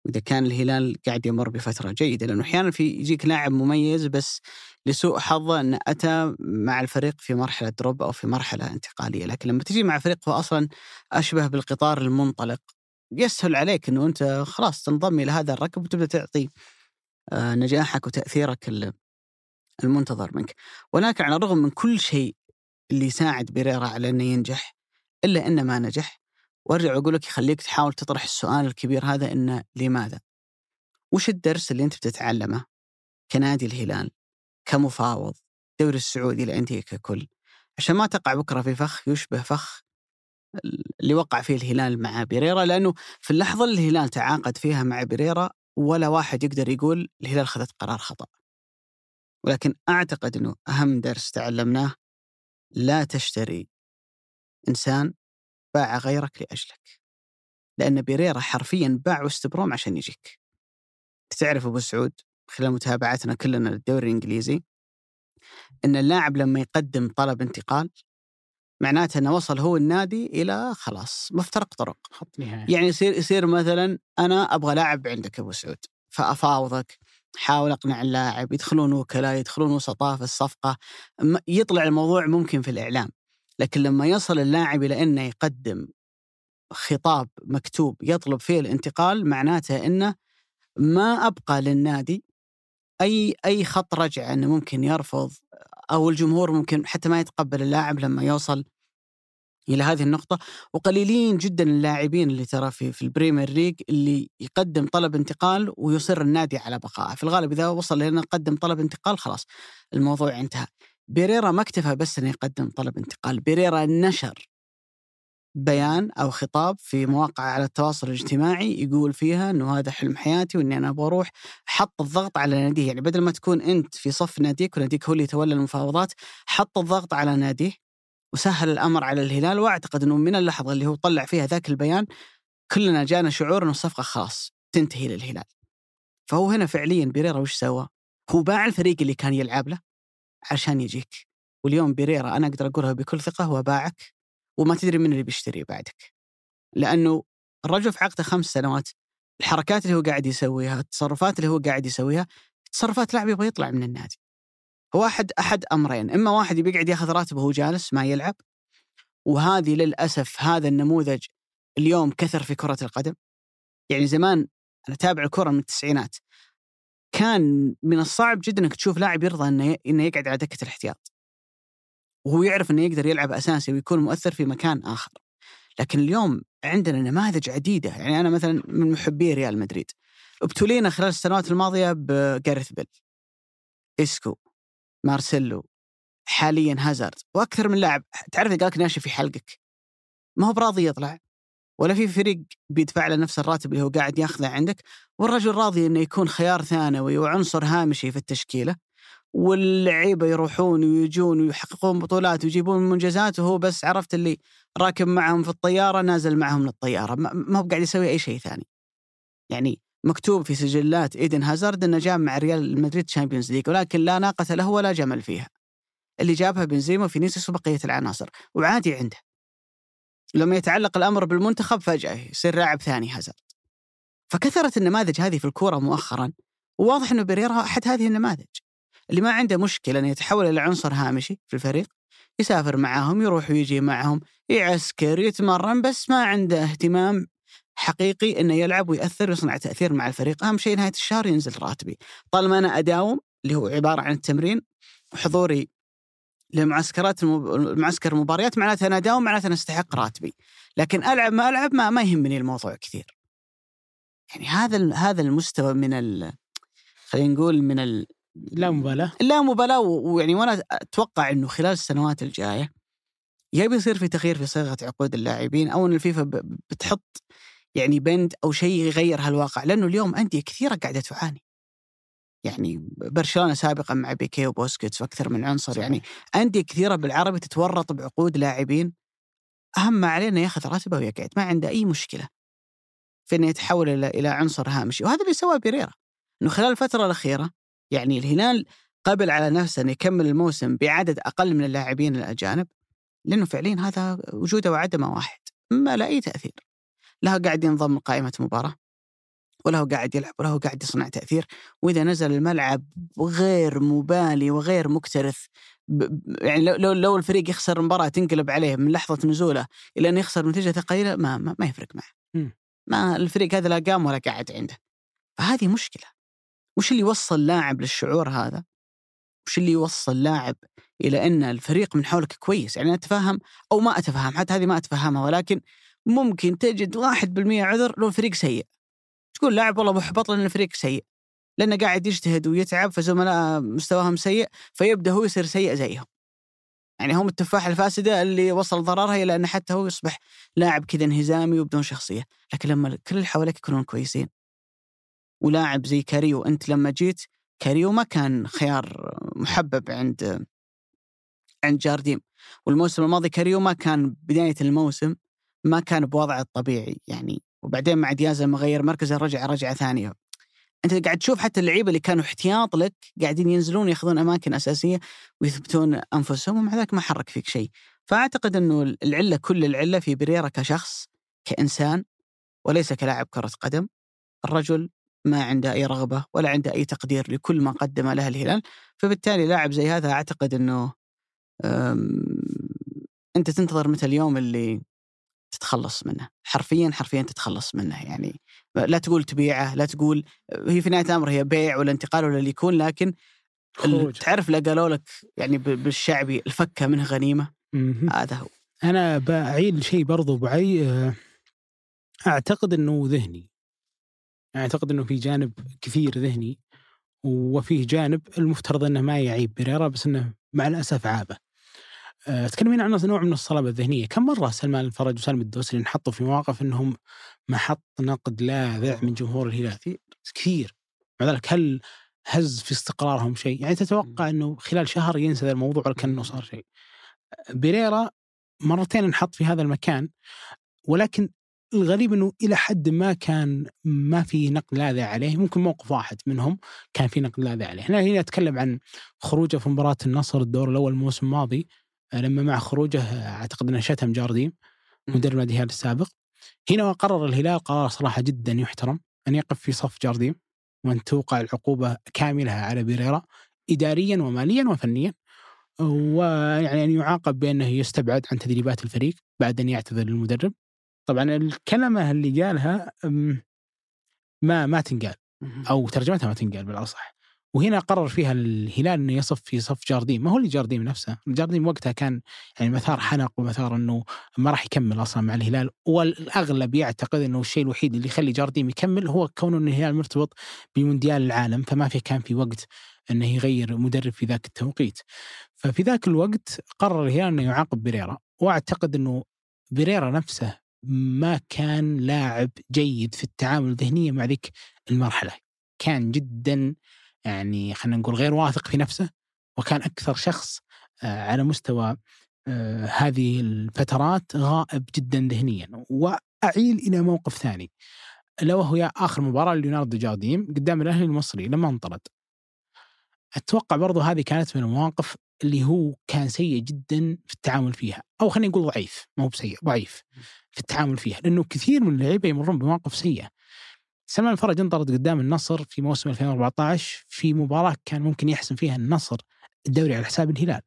واذا كان الهلال قاعد يمر بفترة جيدة لأنه أحيانا في يجيك لاعب مميز بس لسوء حظه إنه أتى مع الفريق في مرحلة دروب أو في مرحلة انتقالية، لكن لما تجي مع فريق هو أصلا أشبه بالقطار المنطلق يسهل عليك إنه أنت خلاص تنضم إلى هذا الركب وتبدأ تعطي آه، نجاحك وتأثيرك المنتظر منك، ولكن على الرغم من كل شيء اللي يساعد بيريرا على إنه ينجح إلا إنه ما نجح وأرجع أقول لك يخليك تحاول تطرح السؤال الكبير هذا إنه لماذا؟ وش الدرس اللي أنت بتتعلمه كنادي الهلال كمفاوض الدوري السعودي الانديه ككل عشان ما تقع بكرة في فخ يشبه فخ اللي وقع فيه الهلال مع بيريرا لأنه في اللحظة اللي الهلال تعاقد فيها مع بيريرا ولا واحد يقدر يقول الهلال خذت قرار خطأ. ولكن أعتقد إنه أهم درس تعلمناه لا تشتري إنسان باع غيرك لأجلك لأن بيريرا حرفيا باع وستبروم عشان يجيك. تعرف أبو سعود خلال متابعتنا كلنا للدوري الإنجليزي؟ أن اللاعب لما يقدم طلب انتقال معناته إنه وصل هو النادي إلى خلاص مفترق طرق. خط نهاية. يعني يصير يصير مثلا أنا أبغى لاعب عندك أبو سعود فأفاوضك. حاول أقنع اللاعب يدخلون وكلاء يدخلون وسطاء في الصفقة يطلع الموضوع ممكن في الإعلام. لكن لما يصل اللاعب إلى إنه يقدم خطاب مكتوب يطلب فيه الانتقال معناته إنه ما أبقى للنادي. أي أي خط رجعه إنه ممكن يرفض أو الجمهور ممكن حتى ما يتقبل اللاعب لما يوصل إلى هذه النقطة وقليلين جدا اللاعبين اللي ترى في في ال Premier League اللي يقدم طلب انتقال ويصر النادي على بقائه. في الغالب إذا وصل لنا قدم طلب انتقال خلاص الموضوع انتهى. بيريرا ما اكتفى بس إنه يقدم طلب انتقال بيريرا نشر بيان أو خطاب في مواقع على التواصل الاجتماعي يقول فيها إنه هذا حلم حياتي وإني أنا أبغى أروح حط الضغط على ناديه. يعني بدل ما تكون أنت في صف ناديك وناديك هو اللي يتولى المفاوضات حط الضغط على ناديه. وسهل الأمر على الهلال وأعتقد إنه من اللحظة اللي هو طلع فيها ذاك البيان كلنا جانا شعور إنه الصفقة خلاص تنتهي للهلال. فهو هنا فعليا بيريرا وش سوى؟ هو باع الفريق اللي كان يلعب له عشان يجيك. واليوم بيريرا أنا أقدر أقولها بكل ثقة هو باعك وما تدري من اللي بيشتري بعدك. لأنه الرجل في عقده خمس سنوات الحركات اللي هو قاعد يسويها التصرفات اللي هو قاعد يسويها تصرفات لاعب يبغى يطلع من النادي. هو احد أحد أمرين إما واحد بيقعد ياخذ راتبه وهو جالس ما يلعب وهذه للأسف هذا النموذج اليوم كثر في كرة القدم يعني زمان أنا أتابع الكرة من التسعينات كان من الصعب جدا إنك تشوف لاعب يرضى إنه إنه يقعد على دكة الاحتياط. وهو يعرف إنه يقدر يلعب أساسي ويكون مؤثر في مكان آخر. لكن اليوم عندنا نماذج عديدة، يعني أنا مثلا من محبي ريال مدريد. ابتلينا خلال السنوات الماضية بجاريث بيل. إسكو مارسيلو حاليا هازارد وأكثر من لاعب تعرف قال لك ناشف في حلقك ما هو براضي يطلع ولا في فريق بيدفع له نفس الراتب اللي هو قاعد ياخذه عندك والرجل راضي إنه يكون خيار ثانوي وعنصر هامشي في التشكيلة واللعيبة يروحون ويجون ويحققون بطولات ويجيبون منجزات وهو بس عرفت اللي راكب معهم في الطيارة نازل معهم من الطياره ما هو قاعد يسوي أي شيء ثاني. يعني مكتوب في سجلات إيدن هازارد إنه جاب مع ريال مدريد Champions League ولكن لا ناقة له ولا جمل فيها. اللي جابها بنزيما وفينيسيوس وبقية العناصر وعادي عنده. لما يتعلق الأمر بالمنتخب فجأة يصير لاعب ثاني هازارد. فكثرت النماذج هذه في الكورة مؤخرا وواضح إنه بيريرا أحد هذه النماذج. اللي ما عنده مشكلة إنه يتحول إلى عنصر هامشي في الفريق يسافر معاهم يروح ويجي معهم يعسكر يتمرن بس ما عنده اهتمام حقيقي إنه يلعب ويأثر ويصنع تأثير مع الفريق، أهم شيء نهاية الشهر ينزل راتبي، طالما أنا أداوم اللي هو عبارة عن التمرين وحضوري لمعسكرات المعسكر المباريات معناته أنا أداوم معناته أنا أستحق راتبي، لكن ألعب ما ألعب ما, ما يهمني الموضوع كثير. يعني هذا هذا المستوى من ال خلينا نقول من ال لا مبالاة. لا مبالاة ويعني وأنا أتوقع إنه خلال السنوات الجاية يا بيصير في تغيير في صيغة عقود اللاعبين أو إن الفيفا بتحط يعني بند أو شيء يغير هالواقع لأنه اليوم أندية كثيرة قاعدة تعاني. يعني برشلونة سابقا مع بيكي وبوسكيتس وأكثر من عنصر يعني أندية كثيرة بالعربي تتورط بعقود لاعبين أهم ما عليه انه ياخذ راتبه ويقعد ما عنده أي مشكلة في إنه يتحول إلى إلى عنصر هامشي وهذا اللي سواه بيريرا إنه خلال الفترة الأخيرة يعني الهلال قبل على نفسه إنه يكمل الموسم بعدد أقل من اللاعبين الأجانب لأنه فعليا هذا وجوده وعدمه واحد ما له أي تأثير لا قاعد ينضم قائمه مباراه ولا هو قاعد يلعب ولا هو قاعد يصنع تأثير وإذا نزل الملعب غير مبالي وغير مكترث يعني لو لو الفريق يخسر المباراة تنقلب عليه من لحظة نزوله إلى انه يخسر نتيجة قليله ما ما, ما يفرق معه. ما الفريق هذا لا قام ولا قاعد عنده. فهذه مشكلة. وش اللي يوصل لاعب للشعور هذا؟ وش اللي يوصل لاعب إلى أن الفريق من حولك كويس؟ يعني أتفهم أو ما أتفهم حتى هذه ما أتفهمها ولكن ممكن تجد 1% عذر لو الفريق سيء. تقول لاعب والله محبط لأن الفريق سيء. لأنه قاعد يجتهد ويتعب فزملاء مستواهم سيء فيبدأ هو يصير سيء زيهم. يعني هم التفاحة الفاسدة اللي وصل ضررها إلى أن حتى هو يصبح لاعب كذا انهزامي وبدون شخصية لكن لما كل اللي حواليك يكونون كويسين ولاعب زي كاريو أنت لما جيت كاريو ما كان خيار محبب عند عند جارديم والموسم الماضي كاريو ما كان بداية الموسم ما كان بوضعه الطبيعي يعني وبعدين مع دياز لما غير مركزه رجع رجعة ثانية أنت قاعد تشوف حتى اللعيبة اللي كانوا احتياط لك قاعدين ينزلون ياخذون أماكن أساسية ويثبتون أنفسهم ومع ذلك ما حرك فيك شيء. فأعتقد إنه العلة كل العلة في بيريرا كشخص كإنسان وليس كلاعب كرة قدم. الرجل ما عنده أي رغبة ولا عنده أي تقدير لكل ما قدم له الهلال، فبالتالي لاعب زي هذا أعتقد إنه أنت تنتظر متى اليوم اللي تتخلص منه. حرفيا حرفيا تتخلص منه. يعني لا تقول تبيعه لا تقول هي في نهاية الأمر هي بيع ولا انتقال ولا اللي يكون لكن خروج. تعرف لا قالوا لك يعني بالشعبي الفكة منه غنيمة. هذا هو. أنا بعيد شيء برضو بعي آه، أعتقد إنه ذهني. أعتقد إنه في جانب كثير ذهني وفيه جانب المفترض إنه ما يعيب بريرا بس إنه مع الأسف عابه. آه، تكلمين عن نوع من الصلابة الذهنية، كم مرة سلمان الفرج وسالم الدوسري انحطوا في مواقف إنهم محط نقد لاذع من جمهور الهلال؟ كثير كثير مع ذلك هل هز في استقرارهم شيء؟ يعني تتوقع إنه خلال شهر ينسى الموضوع ولا كأنه صار شيء. بيريرا مرتين انحط في هذا المكان ولكن الغريب إنه إلى حد ما كان ما في نقد لاذع عليه ممكن موقف واحد منهم كان في نقد لاذع عليه هنا هنا أتكلم عن خروجه في مباراة النصر الدور الأول الموسم الماضي لما مع خروجه أعتقد إنه شتم جارديم مدرب نادي الهلال السابق. هنا قرر الهلال قرار صراحة جدا يحترم أن يقف في صف جارديم وأن توقع العقوبة كاملة على بيريرا اداريا وماليا وفنيا. ويعني أن يعاقب بأنه يستبعد عن تدريبات الفريق بعد أن يعتذر للمدرب. طبعا الكلمة اللي قالها ما ما تنقال أو ترجمتها ما تنقال بالأصح. وهنا قرر فيها الهلال إنه يصف في صف جارديم. ما هو اللي جارديم نفسه. جارديم وقتها كان يعني مثار حنق ومثار إنه ما راح يكمل أصلا مع الهلال. والأغلب يعتقد إنه الشيء الوحيد اللي يخلي جارديم يكمل هو كونه ان الهلال مرتبط بمونديال العالم. فما في كان في وقت إنه يغير مدرب في ذاك التوقيت. ففي ذاك الوقت قرر الهلال إنه يعاقب بيريرا. وأعتقد إنه بيريرا نفسه ما كان لاعب جيد في التعامل ذهنيا مع ذيك المرحلة. كان جدا يعني خلينا نقول غير واثق في نفسه وكان أكثر شخص آه، على مستوى آه، هذه الفترات غائب جدا ذهنيا وأعيل إلى موقف ثاني. الا وهو يا آخر مباراة ليوناردو جارديم قدام الأهلي المصري لما انطرد. أتوقع برضو هذه كانت من المواقف اللي هو كان سيء جدا في التعامل فيها أو خلينا نقول ضعيف ما هو بسيء ضعيف في التعامل فيها لأنه كثير من اللعيبة يمرون بمواقف سيئة. سلمان الفرج انطرد قدام النصر في موسم 2014 في مباراة كان ممكن يحسم فيها النصر الدوري على حساب الهلال.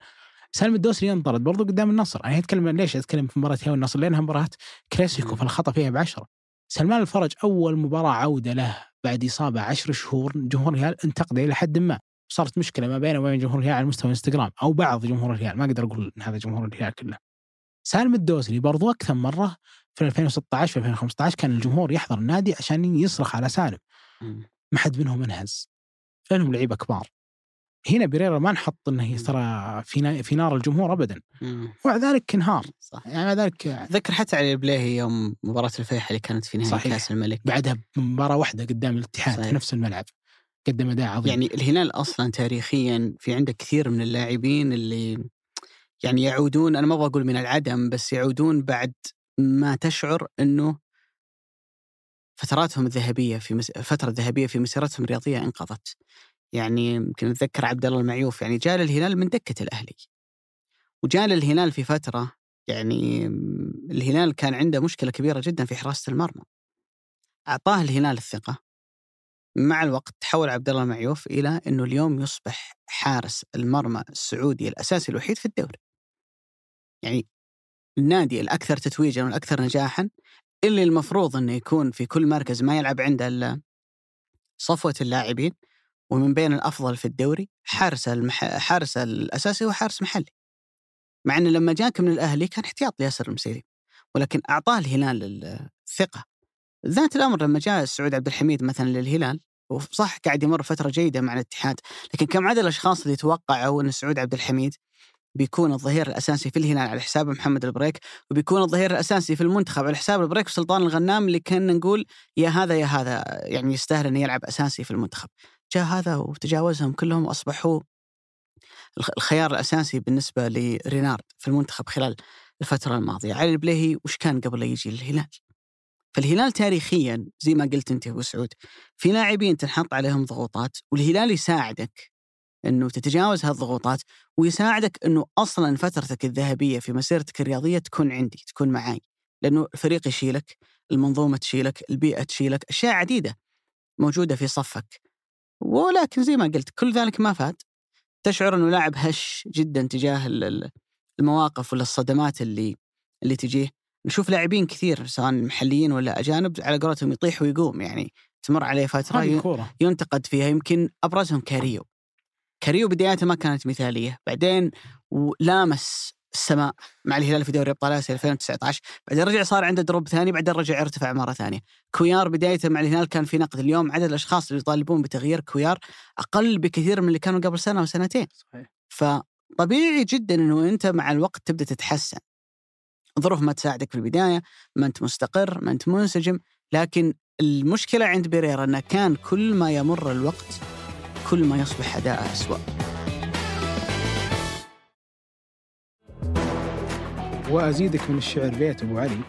سالم الدوسري انطرد برضو قدام النصر. أنا أتكلم ليش أتكلم في مباراة الهلال والنصر لأنها مباراة كلاسيكو فالخطأ فيها بعشرة. سلمان الفرج أول مباراة عودة له بعد إصابة عشر شهور جمهور الهلال انتقده إلى حد ما. صارت مشكلة ما بينه وبين جمهور الهلال على مستوى انستغرام أو بعض جمهور الهلال. ما أقدر أقول إن هذا جمهور الهلال كله. سالم الدوسري برضو أكثر مرة في 2016 في 2015 كان الجمهور يحضر النادي عشان يصرخ على سالم. ما حد منهم انهز. لانهم لعيبة كبار. هنا بريرا ما نحط إنه ترى في في نار الجمهور ابدا. ومع ذلك انهار. صح. يعني مع ذلك ذكر حتى علي البليهي يوم مباراة الفيحة اللي كانت في نهائي. كأس الملك. بعدها بمباراه واحدة قدام الاتحاد صحيح. في نفس الملعب. قدم أداء عظيم. يعني الهلال أصلا تاريخيا في عنده كثير من اللاعبين اللي يعني يعودون أنا ما أبغى أقول من العدم بس يعودون بعد ما تشعر إنه فتراتهم الذهبية في مس... الفترة الذهبيه في مسيرتهم الرياضية انقضت. يعني يمكن أتذكر عبد الله المعيوف يعني جاء للهلال من دكة الأهلي. وجاء للهلال في فترة يعني الهلال كان عنده مشكلة كبيرة جدا في حراسة المرمى. أعطاه الهلال الثقة مع الوقت تحول عبد الله المعيوف إلى إنه اليوم يصبح حارس المرمى السعودي الأساسي الوحيد في الدوري. يعني النادي الأكثر تتويجا والأكثر نجاحا اللي المفروض إنه يكون في كل مركز ما يلعب عنده إلا صفوة اللاعبين ومن بين الأفضل في الدوري حارس المح... حارس الأساسي وحارس محلي. مع إنه لما جاك من الأهلي كان احتياط لياسر المسيليم ولكن أعطاه الهلال الثقة. ذات الأمر لما جاء سعود عبد الحميد مثلا للهلال وصح قاعد يمر فترة جيدة مع الاتحاد لكن كم عدد الأشخاص اللي توقعوا إن سعود عبد الحميد بيكون الظهير الأساسي في الهلال على حساب محمد البريك وبيكون الظهير الأساسي في المنتخب على حساب البريك وسلطان الغنام اللي كنا نقول يا هذا يا هذا يعني يستاهل إنه يلعب أساسي في المنتخب. جاء هذا وتجاوزهم كلهم وأصبحوا الخيار الأساسي بالنسبة لرينارد في المنتخب خلال الفترة الماضية. علي البليهي وش كان قبل لا يجي للهلال؟ فالهلال تاريخيا زي ما قلت أنت أبو سعود في لاعبين تنحط عليهم ضغوطات والهلال يساعدك إنه تتجاوز هالضغوطات ويساعدك إنه أصلا فترتك الذهبية في مسيرتك الرياضية تكون عندي، تكون معي. لأنه الفريق يشيلك، المنظومة تشيلك، البيئة تشيلك، أشياء عديدة موجودة في صفك. ولكن زي ما قلت كل ذلك ما فات. تشعر إنه لاعب هش جدا تجاه المواقف ولا الصدمات اللي اللي تجيه. نشوف لاعبين كثير سواء محليين ولا أجانب على قولتهم يطيح ويقوم يعني تمر عليه فترة ينتقد فيها يمكن أبرزهم كاريو. كاريو بداياته ما كانت مثالية، بعدين لامس السماء مع الهلال في دوري ابطال آسيا 2019 بعدين رجع صار عنده دروب ثاني بعدين رجع ارتفع مرة ثانية. كويار بدايته مع الهلال كان في نقد. اليوم عدد الأشخاص اللي يطالبون بتغيير كويار أقل بكثير من اللي كانوا قبل سنة وسنتين صحيح. فطبيعي جدا إنه أنت مع الوقت تبدأ تتحسن. الظروف ما تساعدك في البداية ما أنت مستقر ما أنت منسجم لكن المشكلة عند بيريرا إنه كان كل ما يمر الوقت كل ما يصبح أداءه أسوأ. وأزيدك من الشعر بيت أبو علي.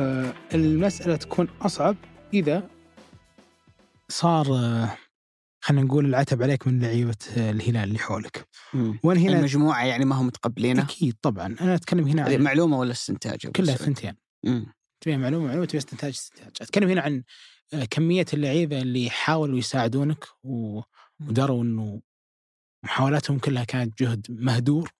آه المسألة تكون أصعب إذا صار آه خلينا نقول العتب عليك من لعيبة آه الهلال اللي حولك. وأنا هنا المجموعة يعني ما هم متقبلينه أكيد طبعا. أنا أتكلم هنا عن معلومة ولا استنتاج؟ كلها ثنتين. تبي معلومة معلومة تبي استنتاج استنتاج. أتكلم هنا عن آه، كمية اللعيبة اللي حاولوا يساعدونك و... وداروا إنه محاولاتهم كلها كانت جهد مهدور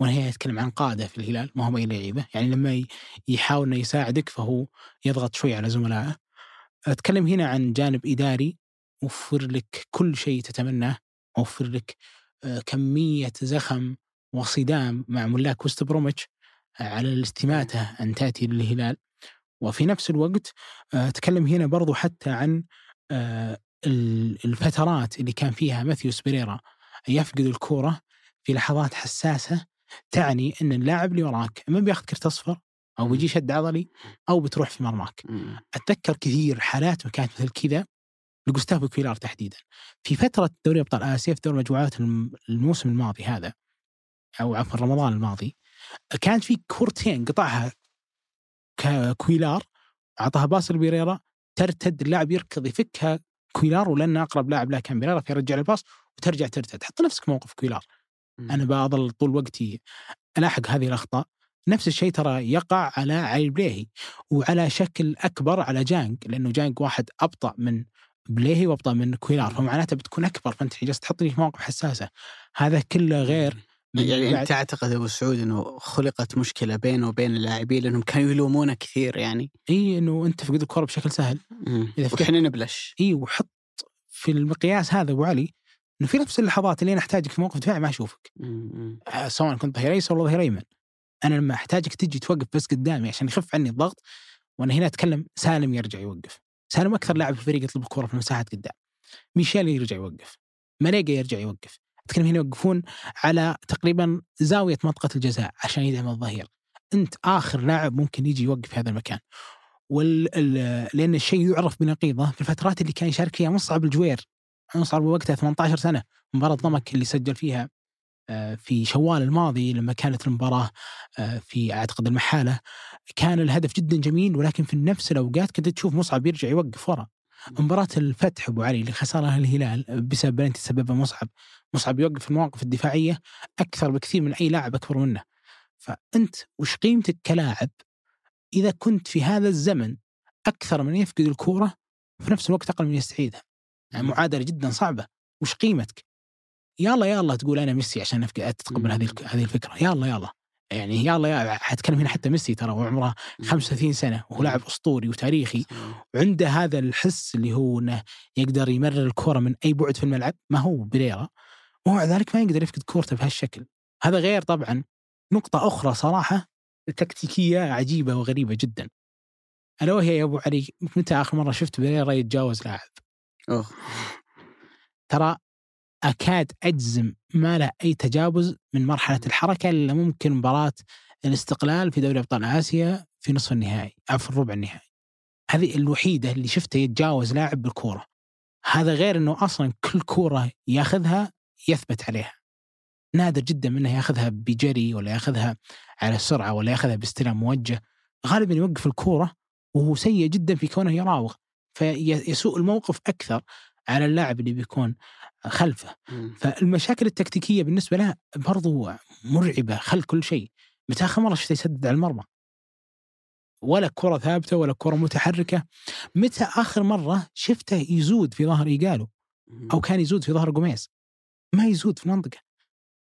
وأنا هي يتكلم عن قاده في الهلال ما هم اي لعيبة. يعني لما يحاول إنه يساعدك فهو يضغط شوي على زملائه. أتكلم هنا عن جانب إداري وفر لك كل شيء تتمناه. وفر لك آه، كمية زخم وصدام مع ملاك وست بروميتش على الاستماتة أن تأتي للهلال. وفي نفس الوقت آه، أتكلم هنا برضو حتى عن آه، الفترات اللي كان فيها ماثيوس بريرا يفقد الكورة في لحظات حساسة تعني أن اللاعب اللي وراك ما بياخذ كرت أصفر أو بيجي شد عضلي أو بتروح في مرماك. أتذكر كثير حالات كانت مثل كذا لجوستافو كويلار تحديدا. في فترة دوري أبطال آسيا في دوري المجموعات الم- الموسم الماضي هذا أو عفوا رمضان الماضي كانت في كورتين قطعها كويلار أعطاها pass لبيريرا ترتد اللاعب يركض يفكها كويلار ولان أقرب لاعب له كان بيريرا فيرجع ال pass وترجع ترتد. حط نفسك موقف كويلار. أنا بظل طول وقتي ألاحق هذه الأخطاء. نفس الشيء ترى يقع على علي البليهي وعلى شكل أكبر على جانغ لأنه جانغ واحد أبطأ من بليهي وأبطأ من كويلار فمعناته بتكون أكبر فأنت جالس تحطني في مواقف حساسة. هذا كله غير يعني بعد- انت تعتقد أبو سعود إنه خلقت مشكلة بينه وبين اللاعبين لأنهم كانوا يلومونه كثير يعني. إي إنه أنت فقد الكره بشكل سهل. إذا فكرت- وحنا نبلش. إي وحط في المقياس هذا أبو علي إنه في نفس اللحظات اللي أنا أحتاجك في موقف دفاعي ما أشوفك. آه، سواء كنت ظهير أيسر ولا ظهير أيمن. أنا لما أحتاجك تجي توقف بس قدامي عشان يخف عني الضغط وأنا هنا أتكلم سالم يرجع يوقف. سالم أكثر لاعب في الفريق يطلب الكره في المساحات قدام. ميشيل يرجع يوقف. مانيجا يرجع يوقف. اتكلم هنا يوقفون على تقريبا زاوية منطقة الجزاء عشان يدعم الظهير. أنت آخر لاعب ممكن يجي يوقف في هذا المكان. وال... ال- لأن الشيء يعرف بنقيضه في الفترات اللي كان يشارك فيها مصعب الجوير. مصعب وقتها 18 سنة. مباراة ضمك اللي سجل فيها آه، في شوال الماضي لما كانت المباراة آه، في أعتقد المحالة. كان الهدف جدا جميل ولكن في نفس الأوقات كنت تشوف مصعب يرجع يوقف ورا. مباراة الفتح أبو علي اللي خسرها الهلال بسبب بلنتي سببها مصعب. مصعب يوقف المواقف الدفاعية أكثر بكثير من أي لاعب أكبر منه. فأنت وش قيمتك كلاعب إذا كنت في هذا الزمن أكثر من يفقد الكورة وفي نفس الوقت أقل من يستعيدها؟ يعني معادلة جدا صعبة. وش قيمتك؟ يلا يلا تقول أنا ميسي عشان أتقبل هذه هذه الفكرة. يلا يلا. يعني يلا يلا حتكلم هنا حتى ميسي ترى وعمره 35 سنة وهو لاعب أسطوري وتاريخي. وعنده هذا الحس اللي هو إنه يقدر يمرر الكره من أي بعد في الملعب؟ ما هو بريرا ومع ذلك ما يقدر يفقد كورته بهالشكل. هذا غير طبعا نقطة أخرى صراحة تكتيكية عجيبة وغريبة جدا. ألا وهي يا أبو علي متى آخر مرة شفت بريرا يتجاوز لاعب؟ أوه. ترى أكاد أجزم ما له أي تجاوز من مرحلة الحركة إلا ممكن مباراة الاستقلال في دوري أبطال آسيا في نصف النهائي أو في الربع النهائي. هذه الوحيدة اللي شفته يتجاوز لاعب بالكورة. هذا غير أنه أصلا كل كورة ياخذها يثبت عليها. نادر جدا منه يأخذها بجري ولا يأخذها على السرعة ولا يأخذها باستلام موجه. غالبا يوقف الكورة وهو سيء جدا في كونه يراوغ. فيسوء الموقف أكثر على اللاعب اللي بيكون خلفه. فالمشاكل التكتيكية بالنسبة له برضو مرعبة خل كل شيء. متى آخر مرة شفته يسدد على المرمى؟ ولا كرة ثابتة ولا كرة متحركة. متى آخر مرة شفته يزود في ظهر إيجالو؟ أو كان يزود في ظهر قميص ما يزود في المنطقة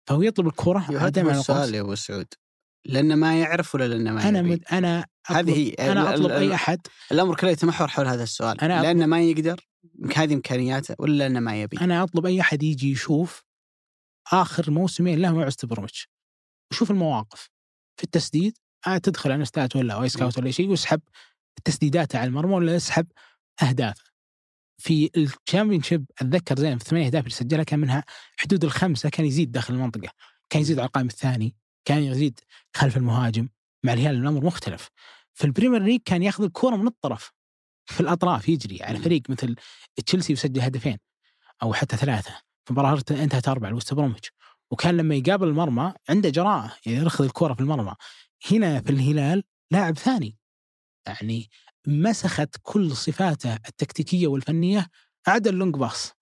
فهو يطلب الكره على السؤال. يا أبو سعود. لأنه ما يعرف ولا لأنه ما أنا يبي؟ مد... أنا هذه أطلب... هي أنا أطلب أي أحد. الأمر كله يتمحور حول هذا السؤال. أنا أطلب- لأنه ما يقدر هذه إمكانياته ولا لأنه ما يبي. أنا أطلب أي أحد يجي يشوف آخر موسمين له مع وست بروميتش وشوف المواقف. في التسديد آه تدخل InStat ولا أي Scout ولا شيء ويسحب تسديداته على المرمى ولا يسحب أهدافه. في ال Championship أتذكر زين في ثمانية أهداف اللي سجلها كان منها حدود الخمسة كان يزيد داخل المنطقة. كان يزيد على القائم الثاني كان يزيد خلف المهاجم. مع الهلال الأمر مختلف. في ال Premier League كان ياخذ الكره من الطرف في الأطراف يجري على فريق مثل تشيلسي ويسجل هدفين أو حتى ثلاثة. في مباراة انتهت أربعة لوست بروميتش وكان لما يقابل المرمى عنده جراءة يعني ياخذ الكره في المرمى. هنا في الهلال لاعب ثاني. يعني مسخت كل صفاته التكتيكية والفنية عدا ال long pass.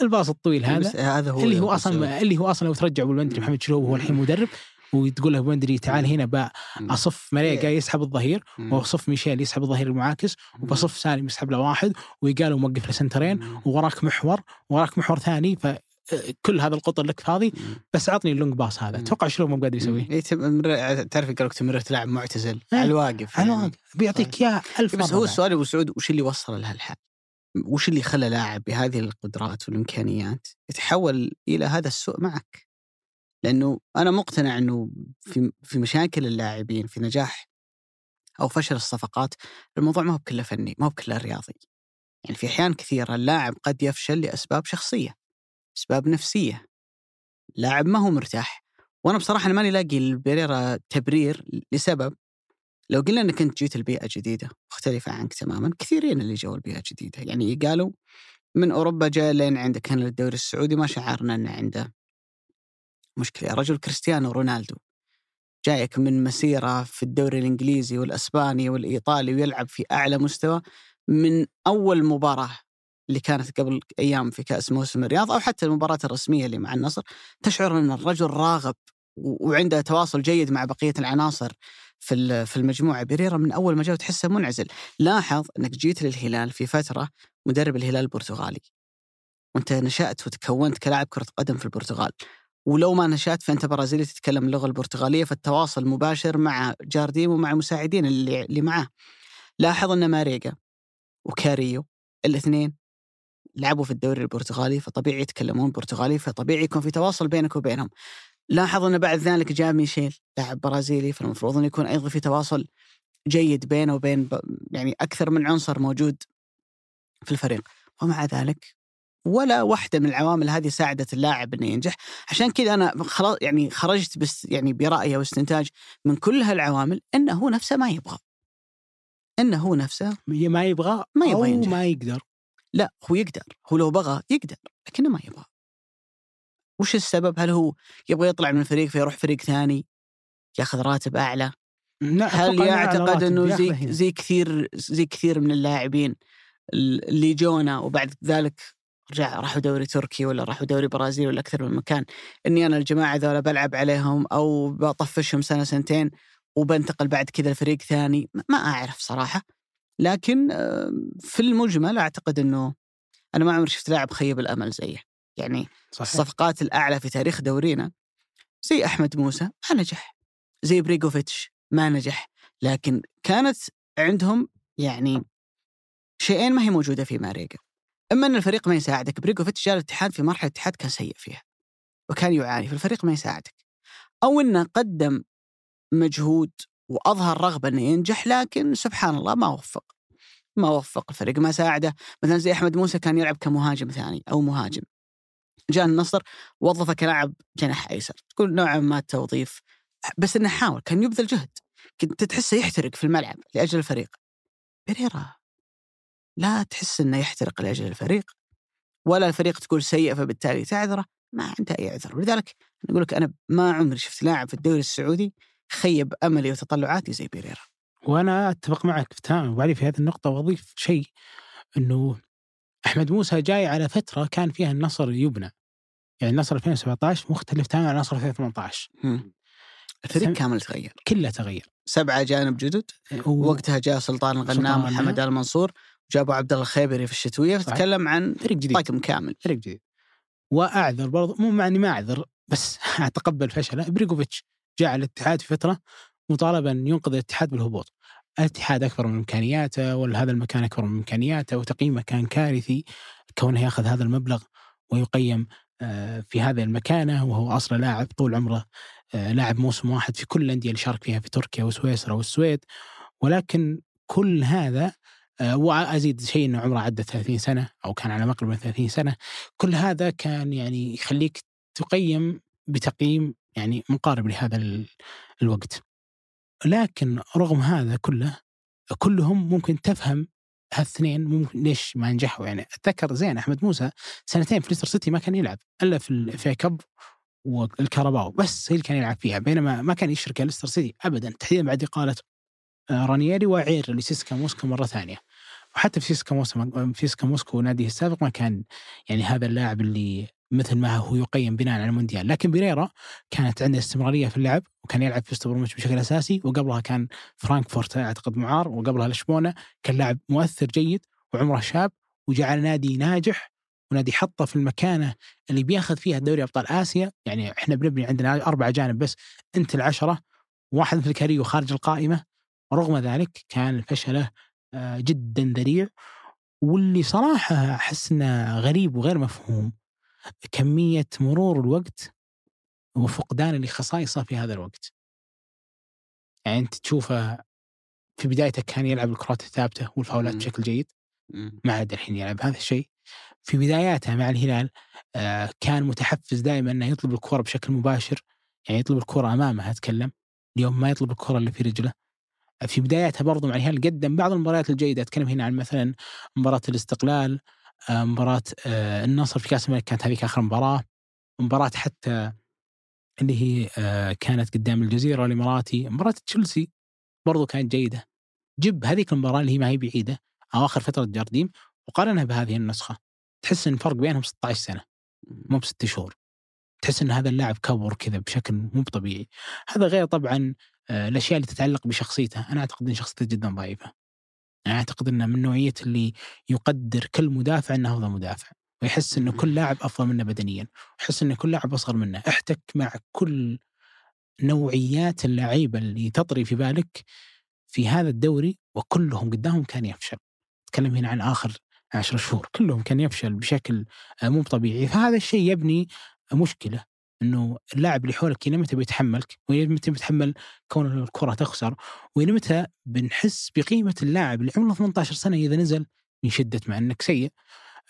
ال pass الطويل هذا هذا هو اللي هو. أصلا اللي هو أصلا لو ترجع أبو البندري محمد شلو وهو الحين مدرب وتقول له أبو البندري تعال هنا. أصف ماريجا يسحب الظهير. وأصف ميشيل يسحب الظهير المعاكس وأصف سالم يسحب له واحد ويقال موقف له سنترين. ووراك محور وراك محور ثاني فكل هذا القطر لك فاضي. بس أعطني ال long pass هذا. أتوقع شلون مو قادر يسويه إيه، تعرف قالوا تمرة لاعب معتزل إيه. على الواقف على يعني. الواقع بيعطيك إياه ألف بس مرة هو. السؤال أبو سعود وش اللي وصل لهالحال؟ وش اللي خلى لاعب بهذه القدرات والإمكانيات يتحول إلى هذا السوء معك؟ لأنه أنا مقتنع إنه في في مشاكل اللاعبين في نجاح أو فشل الصفقات الموضوع ما هو بكله فني ما هو بكله رياضي. يعني في أحيان كثيرة اللاعب قد يفشل لأسباب شخصية أسباب نفسية. لاعب ما هو مرتاح. وأنا بصراحة أنا ماني لاقي البريرا تبرير لسبب. لو قلنا إنك أنت جيت البيئه جديدة مختلفة عنك تماما كثيرين اللي جو البيئه الجديده يعني قالوا من أوروبا جاء لين عندك هنا للدوري السعودي ما شعرنا إنه عنده مشكلة. يا رجل كريستيانو رونالدو جايك من مسيرة في الدوري الإنجليزي والأسباني والإيطالي ويلعب في أعلى مستوى من أول مباراة اللي كانت قبل أيام في كأس موسم الرياض أو حتى المباراة الرسمية اللي مع النصر تشعر إن الرجل راغب وعنده تواصل جيد مع بقية العناصر في في المجموعة. بيريرا من أول ما جاء تحسه منعزل. لاحظ إنك جيت للهلال في فترة مدرب الهلال البرتغالي. وأنت نشأت وتكونت كلاعب كرة قدم في البرتغال. ولو ما نشأت فأنت برازيلي تتكلم اللغة البرتغالية فالتواصل مباشر مع جارديم ومع المساعدين اللي اللي معاه. لاحظ إن ماريجا وكاريو الاثنين لعبوا في الدوري البرتغالي فطبيعي يتكلمون برتغالي فطبيعي يكون في تواصل بينك وبينهم لاحظ أن بعد ذلك جاء ميشيل لاعب برازيلي فالمفروض أن يكون أيضا في تواصل جيد بينه وبين يعني أكثر من عنصر موجود في الفريق ومع ذلك ولا واحدة من العوامل هذه ساعدت اللاعب انه ينجح، عشان كذا أنا خلاص يعني خرجت بس يعني برأي واستنتاج من كل هالعوامل أنه هو نفسه ما يبغى. أنه هو نفسه ما يبغى ما يبغى ينجح. ما يقدر. لا هو يقدر، هو لو بغى يقدر لكنه ما يبغى. وش السبب؟ هل هو يبغى يطلع من الفريق فيروح فريق ثاني ياخذ راتب أعلى؟ هل يعتقد إنه زي زي كثير زي كثير من اللاعبين اللي جونا وبعد ذلك رجع راحوا دوري تركي ولا راحوا دوري برازيل ولا أكثر من مكان إني أنا الجماعة ذولا بلعب عليهم أو بطفشهم سنة سنتين وبنتقل بعد كذا لفريق ثاني ما أعرف صراحة لكن في المجمل أعتقد إنه أنا ما عمري شفت لاعب خيب الأمل زيه. يعني صحيح. الصفقات الأعلى في تاريخ دورينا زي أحمد موسى ما نجح زي بريغوفيتش ما نجح لكن كانت عندهم يعني شيئين ما هي موجودة في ماريجا إما إن الفريق ما يساعدك بريغوفيتش جاء الاتحاد في مرحلة الاتحاد كان سيء فيها وكان يعاني فالفريق ما يساعدك. أو إنه قدم مجهود وأظهر رغبة إنه ينجح لكن سبحان الله ما وفق. ما وفق الفريق ما ساعده. مثلا زي أحمد موسى كان يلعب كمهاجم ثاني أو مهاجم. جاء النصر وظفه كلاعب جناح أيسر. تقول نوعا ما التوظيف بس إنه حاول كان يبذل جهد. كنت تحسه يحترق في الملعب لأجل الفريق. بيريرا. لا تحس إنه يحترق لأجل الفريق. ولا الفريق تقول سيء فبالتالي تعذره. ما عنده أي عذر. ولذلك أقول لك أنا ما عمري شفت لاعب في الدوري السعودي خيب أملي وتطلعاتي زي بيريرا. وأنا أتفق معك تماما وعلي في هذه النقطة وأضيف شيء إنه أحمد موسى جاي على فترة كان فيها النصر يبنى. يعني النصر 2017 مختلف تماما عن النصر 2018 الفريق كامل تغير. كله تغير. سبعة اجانب جدد. ووقتها جاء سلطان الغنام محمد آل منصور جابوا عبد الله الخيبري في الشتوية. فتكلم عن فريق جديد. طاقم كامل. فريق جديد. وأعذر برضو مو معني ما أعذر بس أتقبل فشله. بريكوفيتش جاء الاتحاد في فترة مطالبا أن ينقذ الاتحاد بالهبوط. الاتحاد أكبر من إمكانياته ولا هذا المكان أكبر من إمكانياته وتقييمه كان كارثي كونه يأخذ هذا المبلغ ويقيم آه، في هذه المكانة وهو أصلا لاعب طول عمره آه، لاعب موسم واحد في كل الأندية اللي شارك فيها في تركيا وسويسرا والسويد. ولكن كل هذا آه، وأزيد شيء إنه عمره عدى 30 سنة أو كان على مقرب من 30 سنة كل هذا كان يعني يخليك تقيم بتقييم يعني مقارب لهذا الوقت. لكن رغم هذا كله كلهم ممكن تفهم هالاثنين ممكن ليش ما نجحوا. يعني أتذكر زي أحمد موسى سنتين في ليستر سيتي ما كان يلعب إلا في ال FA Cup وال Carabao بس هي اللي كان يلعب فيها بينما ما كان يشرك ليستر سيتي ابدا. تحديدا بعد إقالة آه، رانييري وأعير لسيسكا موسكو مرة ثانية. وحتى في سيسكا موسكو في سيسكا موسكو ناديه السابق ما كان يعني هذا اللاعب اللي مثل ما هو يقيم بناء على المونديال. لكن بيريرا كانت عنده استمرارية في اللعب وكان يلعب في وست بروميتش بشكل أساسي وقبلها كان فرانكفورت أعتقد معار وقبلها لشبونة كان لاعب مؤثر جيد وعمره شاب وجعل نادي ناجح ونادي حطه في المكانة اللي بياخذ فيها دوري أبطال آسيا. يعني إحنا بنبني عندنا أربع أجانب بس أنت العشرة واحد مثل كاريو خارج القائمة. ورغم ذلك كان فشله جدا ذريع. واللي صراحة أحس إنه غريب وغير مفهوم. كمية مرور الوقت وفقدان لخصائصه في هذا الوقت. يعني أنت تشوفه في بدايته كان يلعب الكرات الثابتة والفاولات بشكل جيد. ما عاد الحين يلعب هذا الشيء. في بداياته مع الهلال آه، كان متحفز دائما إنه يطلب الكرة بشكل مباشر. يعني يطلب الكرة أمامه أتكلم. اليوم ما يطلب الكرة اللي في رجله. في بداياتها برضو مع الهلال قدم بعض المباريات الجيدة. أتكلم هنا عن مثلا مباراة الاستقلال آه، مباراة آه، النصر في كأس الملك كانت هذيك آخر مباراة مباراة حتى اللي هي آه، كانت قدام الجزيرة الإماراتي مباراة تشيلسي برضو كانت جيدة. جيب هذيك المباراة اللي هي ما هي بعيدة أواخر فترة جارديم وقارنها بهذه النسخة. تحس إن الفرق بينهم 16 سنة مو بست شهور. تحس إن هذا اللاعب كبر كذا بشكل مو طبيعي هذا غير طبعا الأشياء اللي تتعلق بشخصيته. أنا أعتقد إن شخصيته جدا ضعيفة. أنا أعتقد إنه من نوعية اللي يقدر كل مدافع إنه أفضل مدافع ويحس إنه كل لاعب أفضل منه بدنيا ويحس إنه كل لاعب أصغر منه. أحتك مع كل نوعيات اللعيبة اللي تطري في بالك في هذا الدوري وكلهم قدامهم كان يفشل. أتكلم هنا عن آخر عشر شهور. كلهم كان يفشل بشكل آه، مو طبيعي. فهذا الشيء يبني مشكلة. إنه اللاعب اللي حولك إلى متى بيتحملك وإلى متى بيتحمل كون الكرة تخسر وإلى متى بنحس بقيمة اللاعب اللي عمره 18 سنة إذا نزل من شدة مع إنك سيء.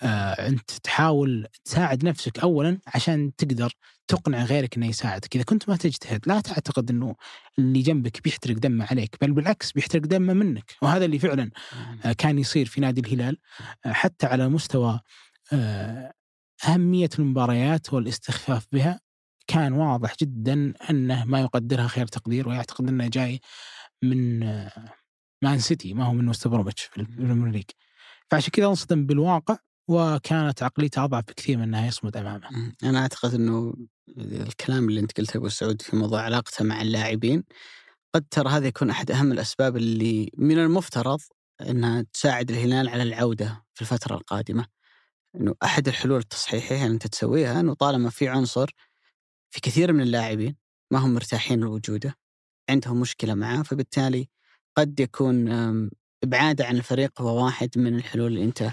آه أنت تحاول تساعد نفسك اولا عشان تقدر تقنع غيرك إنه يساعدك، إذا كنت ما تجتهد لا تعتقد إنه اللي جنبك بيحترق دمه عليك، بل بالعكس بيحترق دمه منك، وهذا اللي فعلا آه كان يصير في نادي الهلال. آه حتى على مستوى آه أهمية المباريات والاستخفاف بها كان واضح جدا أنه ما يقدرها خير تقدير ويعتقد أنه جاي من مان سيتي ما هو من وست في ال Premier League فعشان كذا انصدم بالواقع وكانت عقليته أضعف بكثير من أنها يصمد أمامه. أنا أعتقد إنه الكلام اللي أنت قلته أبو سعود في موضوع علاقته مع اللاعبين قد ترى هذا يكون أحد أهم الأسباب اللي من المفترض إنها تساعد الهلال على العودة في الفترة القادمة. إنه أحد الحلول التصحيحية اللي أنت تسويها إنه طالما في عنصر في كثير من اللاعبين ما هم مرتاحين لوجوده عندهم مشكلة معاه فبالتالي قد يكون إبعاده عن الفريق هو واحد من الحلول اللي أنت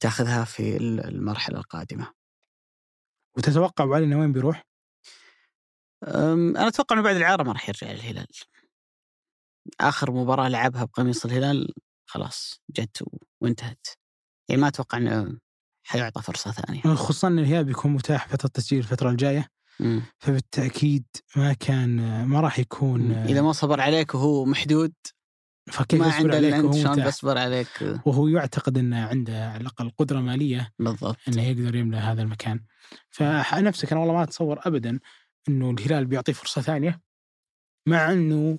تأخذها في المرحلة القادمة. وتتوقع ابو علي وين بيروح؟ أنا أتوقع إنه بعد العارة ما راح يرجع للهلال. آخر مباراة لعبها بقميص الهلال خلاص جت وانتهت. يعني ما أتوقع إنه حيعطى فرصة ثانية. خصوصا إن الهلال بيكون متاح فترة تسجيل الفترة الجاية. فبالتأكيد ما كان ما راح يكون إذا ما صبر عليك وهو محدود فكيف ما عنده الا انت شلون بيصبر عليك؟ وهو يعتقد إنه عنده على الأقل قدرة مالية بالضبط. إنه يقدر يملى هذا المكان. فنفسك أنا والله ما أتصور ابدا إنه الهلال بيعطيه فرصة ثانية مع إنه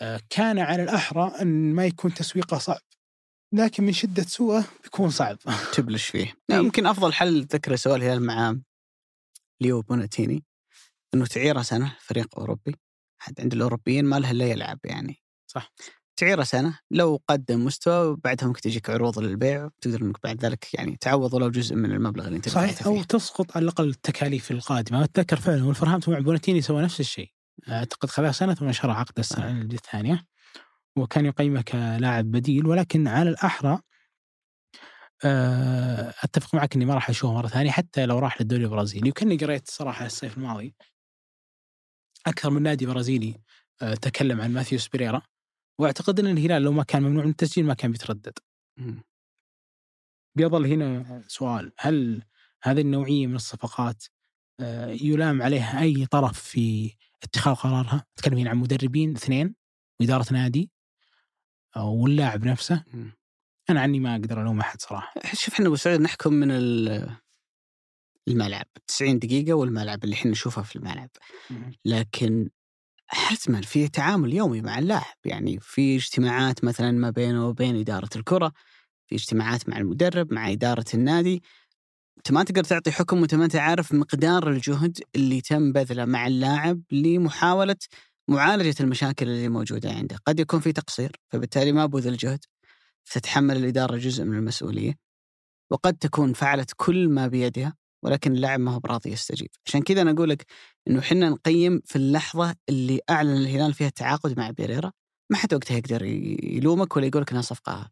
آه، كان على الأحرى إن ما يكون تسويقه صعب. لكن من شدة سوءه بيكون صعب. تبلش فيه. إيه. يمكن أفضل حل ذكره سواه الهلال مع ليو بوناتيني إنه تعيره سنة فريق أوروبي. حد عند الأوروبيين ما له إلا يلعب يعني. صح. تعيره سنة لو قدم مستوى وبعدها ممكن تجيك عروض للبيع تقدر إنك بعد ذلك يعني تعوض ولو جزء من المبلغ اللي أنت صحيح. أو تسقط على الأقل التكاليف القادمة. أتذكر فعلا ولفرهامبتون مع بوناتيني سوى نفس الشيء. أعتقد خذها سنة ثم شرى عقد السنة الثانية. وكان يقيمه كلاعب بديل ولكن على الأحرى أتفق معك إني ما راح أشوفه مرة ثانية حتى لو راح للدوري البرازيلي. وكأني قريت صراحة الصيف الماضي أكثر من نادي برازيلي آه، تكلم عن ماثيوس بيريرا. وأعتقد إن الهلال لو ما كان ممنوع من التسجيل ما كان بيتردد. بيظل هنا سؤال هل هذه النوعية من الصفقات آه، يلام عليها أي طرف في اتخاذ قرارها؟ نتكلم هنا عن مدربين اثنين وإدارة نادي واللاعب نفسه. أنا عني ما أقدر ألوم أحد صراحة. شوف إحنا أبو سعود نحكم من الملعب. 90 دقيقة والملعب اللي إحنا نشوفه في الملعب. لكن حتما في تعامل يومي مع اللاعب. يعني في اجتماعات مثلا ما بينه وبين إدارة الكرة في اجتماعات مع المدرب مع إدارة النادي. أنت ما تقدر تعطي حكم وأنت ما انت عارف مقدار الجهد اللي تم بذله مع اللاعب لمحاولة معالجة المشاكل اللي موجودة عنده. قد يكون في تقصير فبالتالي ما بذل جهد فتتحمل الإدارة جزء من المسؤولية وقد تكون فعلت كل ما بيدها ولكن اللاعب ما هو براضي يستجيب. عشان كذا أنا أقول لك أنه حنا نقيم في اللحظة اللي أعلن الهلال فيها التعاقد مع بيريرا ما حد وقتها يقدر يلومك ولا يقول لك أنها صفقة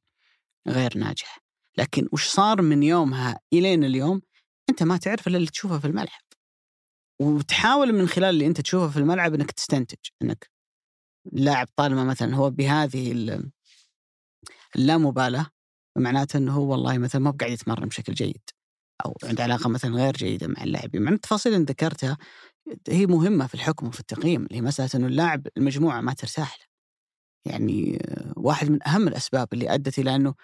غير ناجحة. لكن وش صار من يومها إلين اليوم أنت ما تعرف إلا اللي تشوفه في الملعب. وتحاول من خلال اللي أنت تشوفه في الملعب أنك تستنتج أنك لاعب طالما مثلا هو بهذه اللامبالاه معناته إنه هو والله مثلا ما بقاعد يتمرن بشكل جيد أو عنده علاقة مثلا غير جيدة مع اللاعبين مع التفاصيل اللي ذكرتها هي مهمة في الحكم وفي التقييم اللي هي مسألة إنه اللاعب المجموعة ما ترتاح له يعني واحد من أهم الأسباب اللي أدت إلى إنه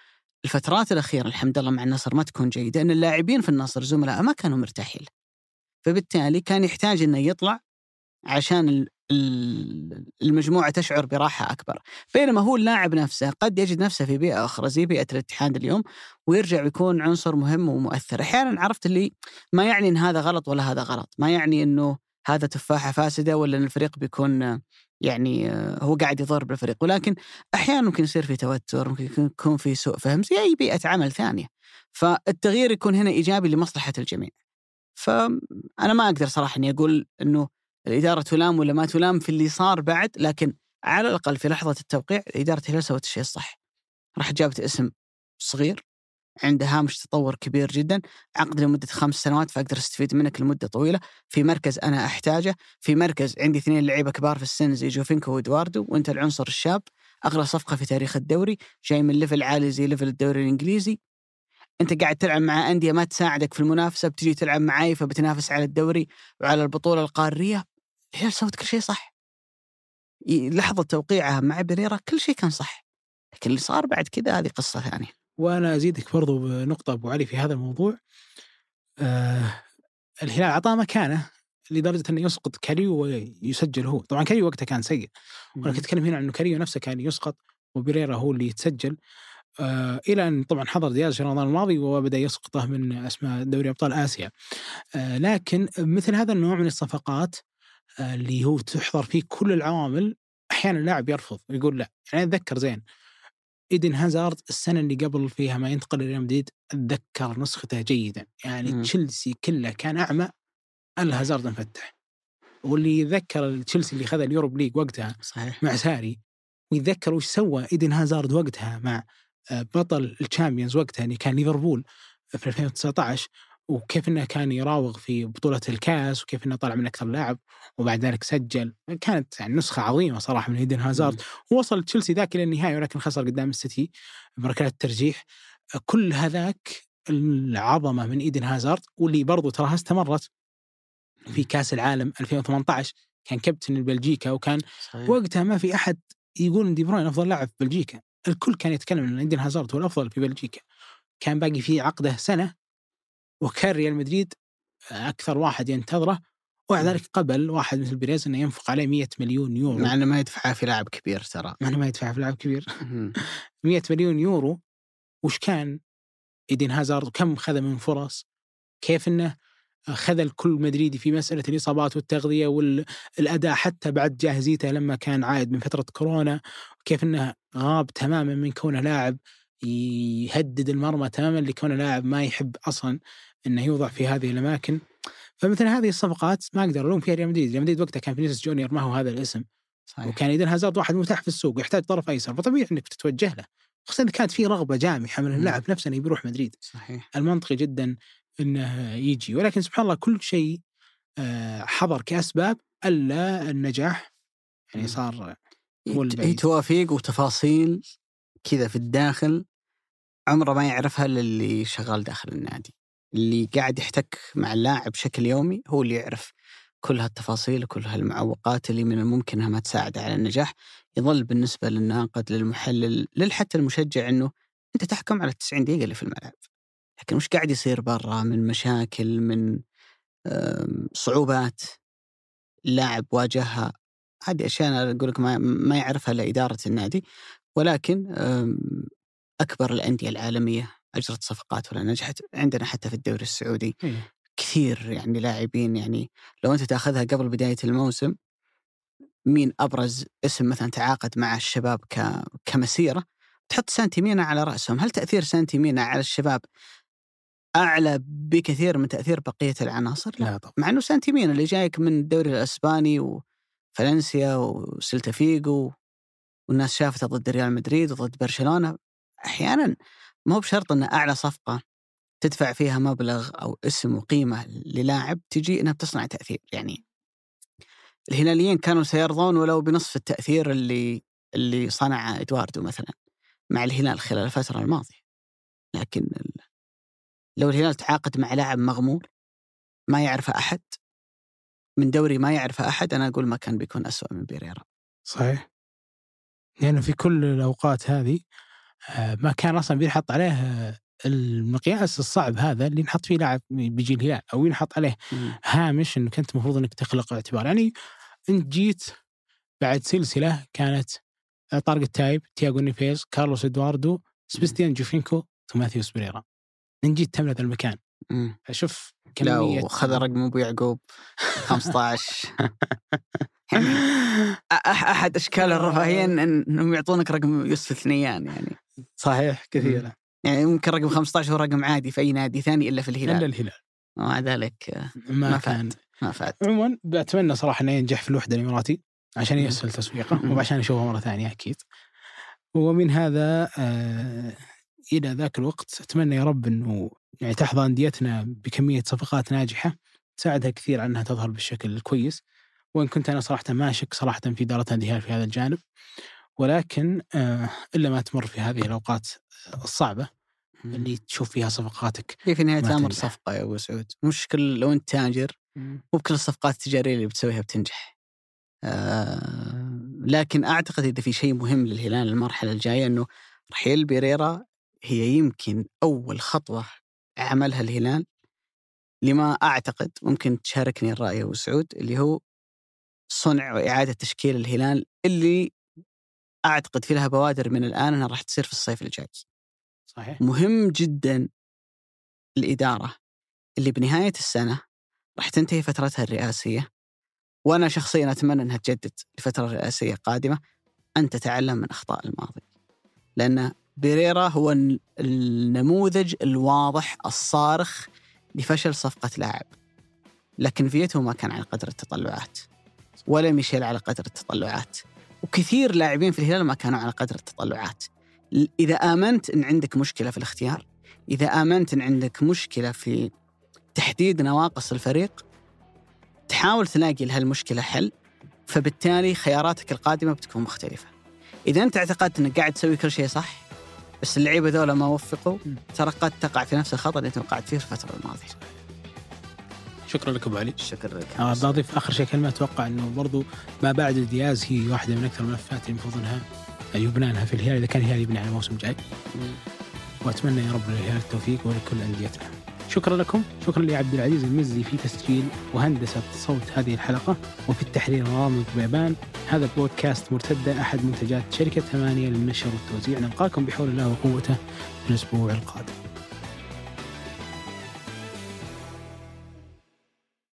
الفترات الأخيرة الحمد لله مع النصر ما تكون جيدة إن اللاعبين في النصر زملاء ما كانوا مرتاحين. فبالتالي كان يحتاج إنه يطلع عشان ال- ال- المجموعة تشعر براحة أكبر، بينما هو اللاعب نفسه قد يجد نفسه في بيئة أخرى زي بيئة الاتحاد اليوم ويرجع ويكون عنصر مهم ومؤثر، أحيانا عرفت اللي ما يعني إن هذا غلط ولا هذا غلط، ما يعني إنه هذا تفاحة فاسدة ولا إن الفريق بيكون يعني هو قاعد يضر بالفريق، ولكن أحيانا ممكن يصير في توتر، ممكن يكون- في سوء فهم زي أي بيئة عمل ثانية. فالتغيير يكون هنا إيجابي لمصلحة الجميع. فأنا ما أقدر صراحة إني أقول إنه الإدارة تلام ولا ما تلام في اللي صار بعد لكن على الأقل في لحظة التوقيع اداره الهلال سوت الشيء الصح. راح جابت اسم صغير عنده هامش تطور كبير جدا عقد لمدة خمس سنوات فأقدر أستفيد منك لمدة طويلة. في مركز أنا أحتاجه في مركز عندي اثنين لعيبة كبار في السن زي جوفينكو وإدواردو وأنت العنصر الشاب. أغلى صفقة في تاريخ الدوري جاي من level عالي زي level الدوري الإنجليزي. أنت قاعد تلعب مع أندية ما تساعدك في المنافسة بتجي تلعب معاي فبتنافس على الدوري وعلى البطولة القارية. الهلال سوت كل شيء صح؟ لحظة توقيعها مع بريرا كل شيء كان صح لكن اللي صار بعد كذا هذه قصة ثانية. وأنا أزيدك برضو بنقطة أبو علي في هذا الموضوع. آه الهلال أعطاه مكانه لدرجة أنه يسقط كاريو ويسجل هو، طبعا كاريو وقتها كان سيء، وأنا كنت أتكلم هنا عن إنه كاريو نفسه كان يسقط وبريرا هو اللي يتسجل. آه إلى أن طبعا حضر دياز في رمضان الماضي وبدأ يسقطه من أسماء دوري أبطال آسيا. آه لكن مثل هذا النوع من الصفقات اللي هو تحضر فيه كل العوامل أحيانا اللاعب يرفض ويقول لا، يعني أتذكر زي إيدن هازارد السنة اللي قبل فيها ما ينتقل لريال مدريد أتذكر نسخته جيدا. يعني. تشيلسي كله كان أعمى إلا هازارد مفتح واللي يتذكر تشيلسي اللي خذ ال Europa League وقتها صحيح. مع ساري ويتذكر وش سوى إيدن هازارد وقتها مع آه، بطل ال Champions وقتها اللي كان ليفربول في 2019 وكيف إنه كان يراوغ في بطولة الكاس وكيف إنه طلع من أكثر لاعب وبعد ذلك سجل. كانت يعني نسخة عظيمة صراحة من إيدن هازارد. ووصل تشيلسي ذاك إلى النهايه ولكن خسر قدام السيتي بركلات الترجيح. كل هذاك العظمة من إيدن هازارد واللي برضو تراها استمرت في كاس العالم 2018 كان كابتن بلجيكا وكان صحيح. وقتها ما في أحد يقول إن دي بروين أفضل لاعب في بلجيكا. الكل كان يتكلم إن إيدن هازارد هو الأفضل في بلجيكا. كان باقي فيه عقده سنة وكان ريال مدريد أكثر واحد ينتظره ومع ذلك قبل واحد مثل بيريز إنه ينفق عليه 100 مليون يورو. مع إنه ما يدفعها في لاعب كبير ترى. مع إنه ما يدفع في لاعب كبير. مم. 100 مليون يورو وش كان ايدن هازارد؟ وكم خذ من فرص؟ كيف إنه خذل كل مدريدي في مسألة الإصابات والتغذية والاداء حتى بعد جاهزيته لما كان عائد من فترة كورونا؟ كيف إنه غاب تماما من كونه لاعب يهدد المرمى تماما لكونه لاعب ما يحب أصلا إنه يوضع في هذه الأماكن. فمثل هذه الصفقات ما أقدر ألوم فيها ريال مدريد، ريال مدريد وقتها كان فينيسيوس جونيور ما هو هذا الاسم. صحيح. وكان إيدن هازارد واحد متاح في السوق ويحتاج طرف أيسر. فطبيعي إنك تتوجه له. خصوصا اذا كانت في رغبة جامحة من اللاعب نفسه إنه بيروح مدريد. صحيح. المنطقي جدا إنه يجي. ولكن سبحان الله كل شيء آه، حضر كأسباب إلا النجاح. يعني. صار هو. توافيق وتفاصيل. كذا في الداخل عمره ما يعرفها إلا اللي شغال داخل النادي. اللي قاعد يحتك مع اللاعب بشكل يومي هو اللي يعرف كل هالتفاصيل وكل هالمعوقات اللي من الممكن إنها ما تساعده على النجاح. يظل بالنسبة للناقد للمحلل لل حتى المشجع إنه أنت تحكم على 90 دقيقة اللي في الملعب. لكن وش قاعد يصير برا من مشاكل من آم، صعوبات اللاعب واجهها؟ هذه أشياء أنا أقول لك ما, ما يعرفها إلا إدارة النادي. ولكن آم، أكبر الأندية العالمية أجرت صفقات ولا نجحت عندنا حتى في الدوري السعودي إيه. كثير يعني لاعبين يعني لو أنت تأخذها قبل بداية الموسم مين أبرز اسم مثلا تعاقد مع الشباب ك... كمسيرة تحط سانتي مينا على رأسهم، هل تأثير سانتي مينا على الشباب أعلى بكثير من تأثير بقية العناصر؟ لا, لا طبعا مع إنه سانتي مينا اللي جايك من الدوري الأسباني وفالنسيا وسلتا فيجو والناس شافته ضد ريال مدريد وضد برشلونة أحيانا ما هو بشرط ان أعلى صفقة تدفع فيها مبلغ أو اسم وقيمة للاعب تجي إنها بتصنع تأثير. يعني الهلاليين كانوا سيرضون ولو بنصف التأثير اللي اللي صنع إدواردو مثلا مع الهلال خلال الفترة الماضية. لكن لو الهلال تعاقد مع لاعب مغمور ما يعرفه أحد من دوري ما يعرفه أحد أنا أقول ما كان بيكون أسوأ من بيريرا. صحيح. لأنه في كل الأوقات هذه آه، ما كان أصلا بينحط عليه آه، المقياس الصعب هذا اللي نحط فيه لاعب بيجي الهلال أو ينحط عليه. هامش إنك أنت المفروض إنك تخلق اعتبار. يعني انت جيت بعد سلسلة كانت طارق التايب تياغو نيفيز كارلوس إدواردو سبستيان جوفينكو ثم ماثيوس بريرا. جيت تملى ذا المكان. شوف لا كمية وخذ رقم أبو يعقوب. 15 يعني أح- أحد أشكال الرفاهية إن- إنهم يعطونك رقم يوسف الثنيان يعني. صحيح كثيرة. يعني ممكن رقم 15 هو رقم عادي في أي نادي ثاني إلا في إلا الهلال. الهلال ومع ذلك آه، ما, ما فات. ما فات. عموما بتمنى صراحة إنه ينجح في الوحدة الإماراتي عشان. يسهل تسويقه. وعشان نشوفه مرة ثانية أكيد. ومن هذا آه إلى ذاك الوقت أتمنى يا رب إنه يعني تحظى أنديتنا بكمية صفقات ناجحة تساعدها كثير على إنها تظهر بالشكل الكويس. وإن كنت أنا صراحة ما أشك صراحة في إدارة الهلال في هذا الجانب ولكن آه إلا ما تمر في هذه الأوقات الصعبة اللي تشوف فيها صفقاتك هي في نهايه الامر. صفقة يا أبو سعود مشكل لو أنت تاجر مو بكل الصفقات التجارية اللي بتسويها بتنجح. آه لكن أعتقد إذا في شيء مهم للهلال المرحلة الجاية إنه رحيل بيريرا هي يمكن أول خطوة عملها الهلال لما أعتقد ممكن تشاركني الرأي يا أبو سعود اللي هو صنع واعاده تشكيل الهلال اللي أعتقد في لها بوادر من الآن إنها راح تصير في الصيف الجاي. صحيح. مهم جدا الإدارة اللي بنهاية السنة راح تنتهي فترتها الرئاسية وأنا شخصيا أتمنى أنها تجدد لفترة رئاسية قادمة أن تتعلم من أخطاء الماضي. لأن بيريرا هو الن- النموذج الواضح الصارخ لفشل صفقة لاعب لكن فيتو ما كان على قدر التطلعات. ولا ميشيل على قدر التطلعات. وكثير لاعبين في الهلال ما كانوا على قدر التطلعات. إذا آمنت أن عندك مشكلة في الاختيار إذا آمنت أن عندك مشكلة في تحديد نواقص الفريق تحاول تلاقي لهالمشكلة حل فبالتالي خياراتك القادمة بتكون مختلفة. إذا أنت اعتقدت أنك قاعد تسوي كل شيء صح بس اللعيبة ذولا ما وفقوا. ترى قد تقع في نفس الخطأ اللي أنت وقعت فيه في الفترة الماضية. شكرا لك أبو علي. شكرا لك. آه بضيف آخر شيء كلمة أتوقع إنه برضو ما بعد دياز هي واحدة من أكثر الملفات اللي المفروض انها يبنى لها في الهلال. إذا كان الهلال يبني على الموسم الجاي وأتمنى يا رب للهلال التوفيق ولكل أنديتنا. شكرا لكم، شكرا لعبد العزيز المزي في تسجيل وهندسة صوت هذه الحلقة وفي التحرير رامي بيبان. هذا بودكاست مرتدة أحد منتجات شركة ثمانية للنشر والتوزيع. نلقاكم بحول الله وقوته في الأسبوع القادم.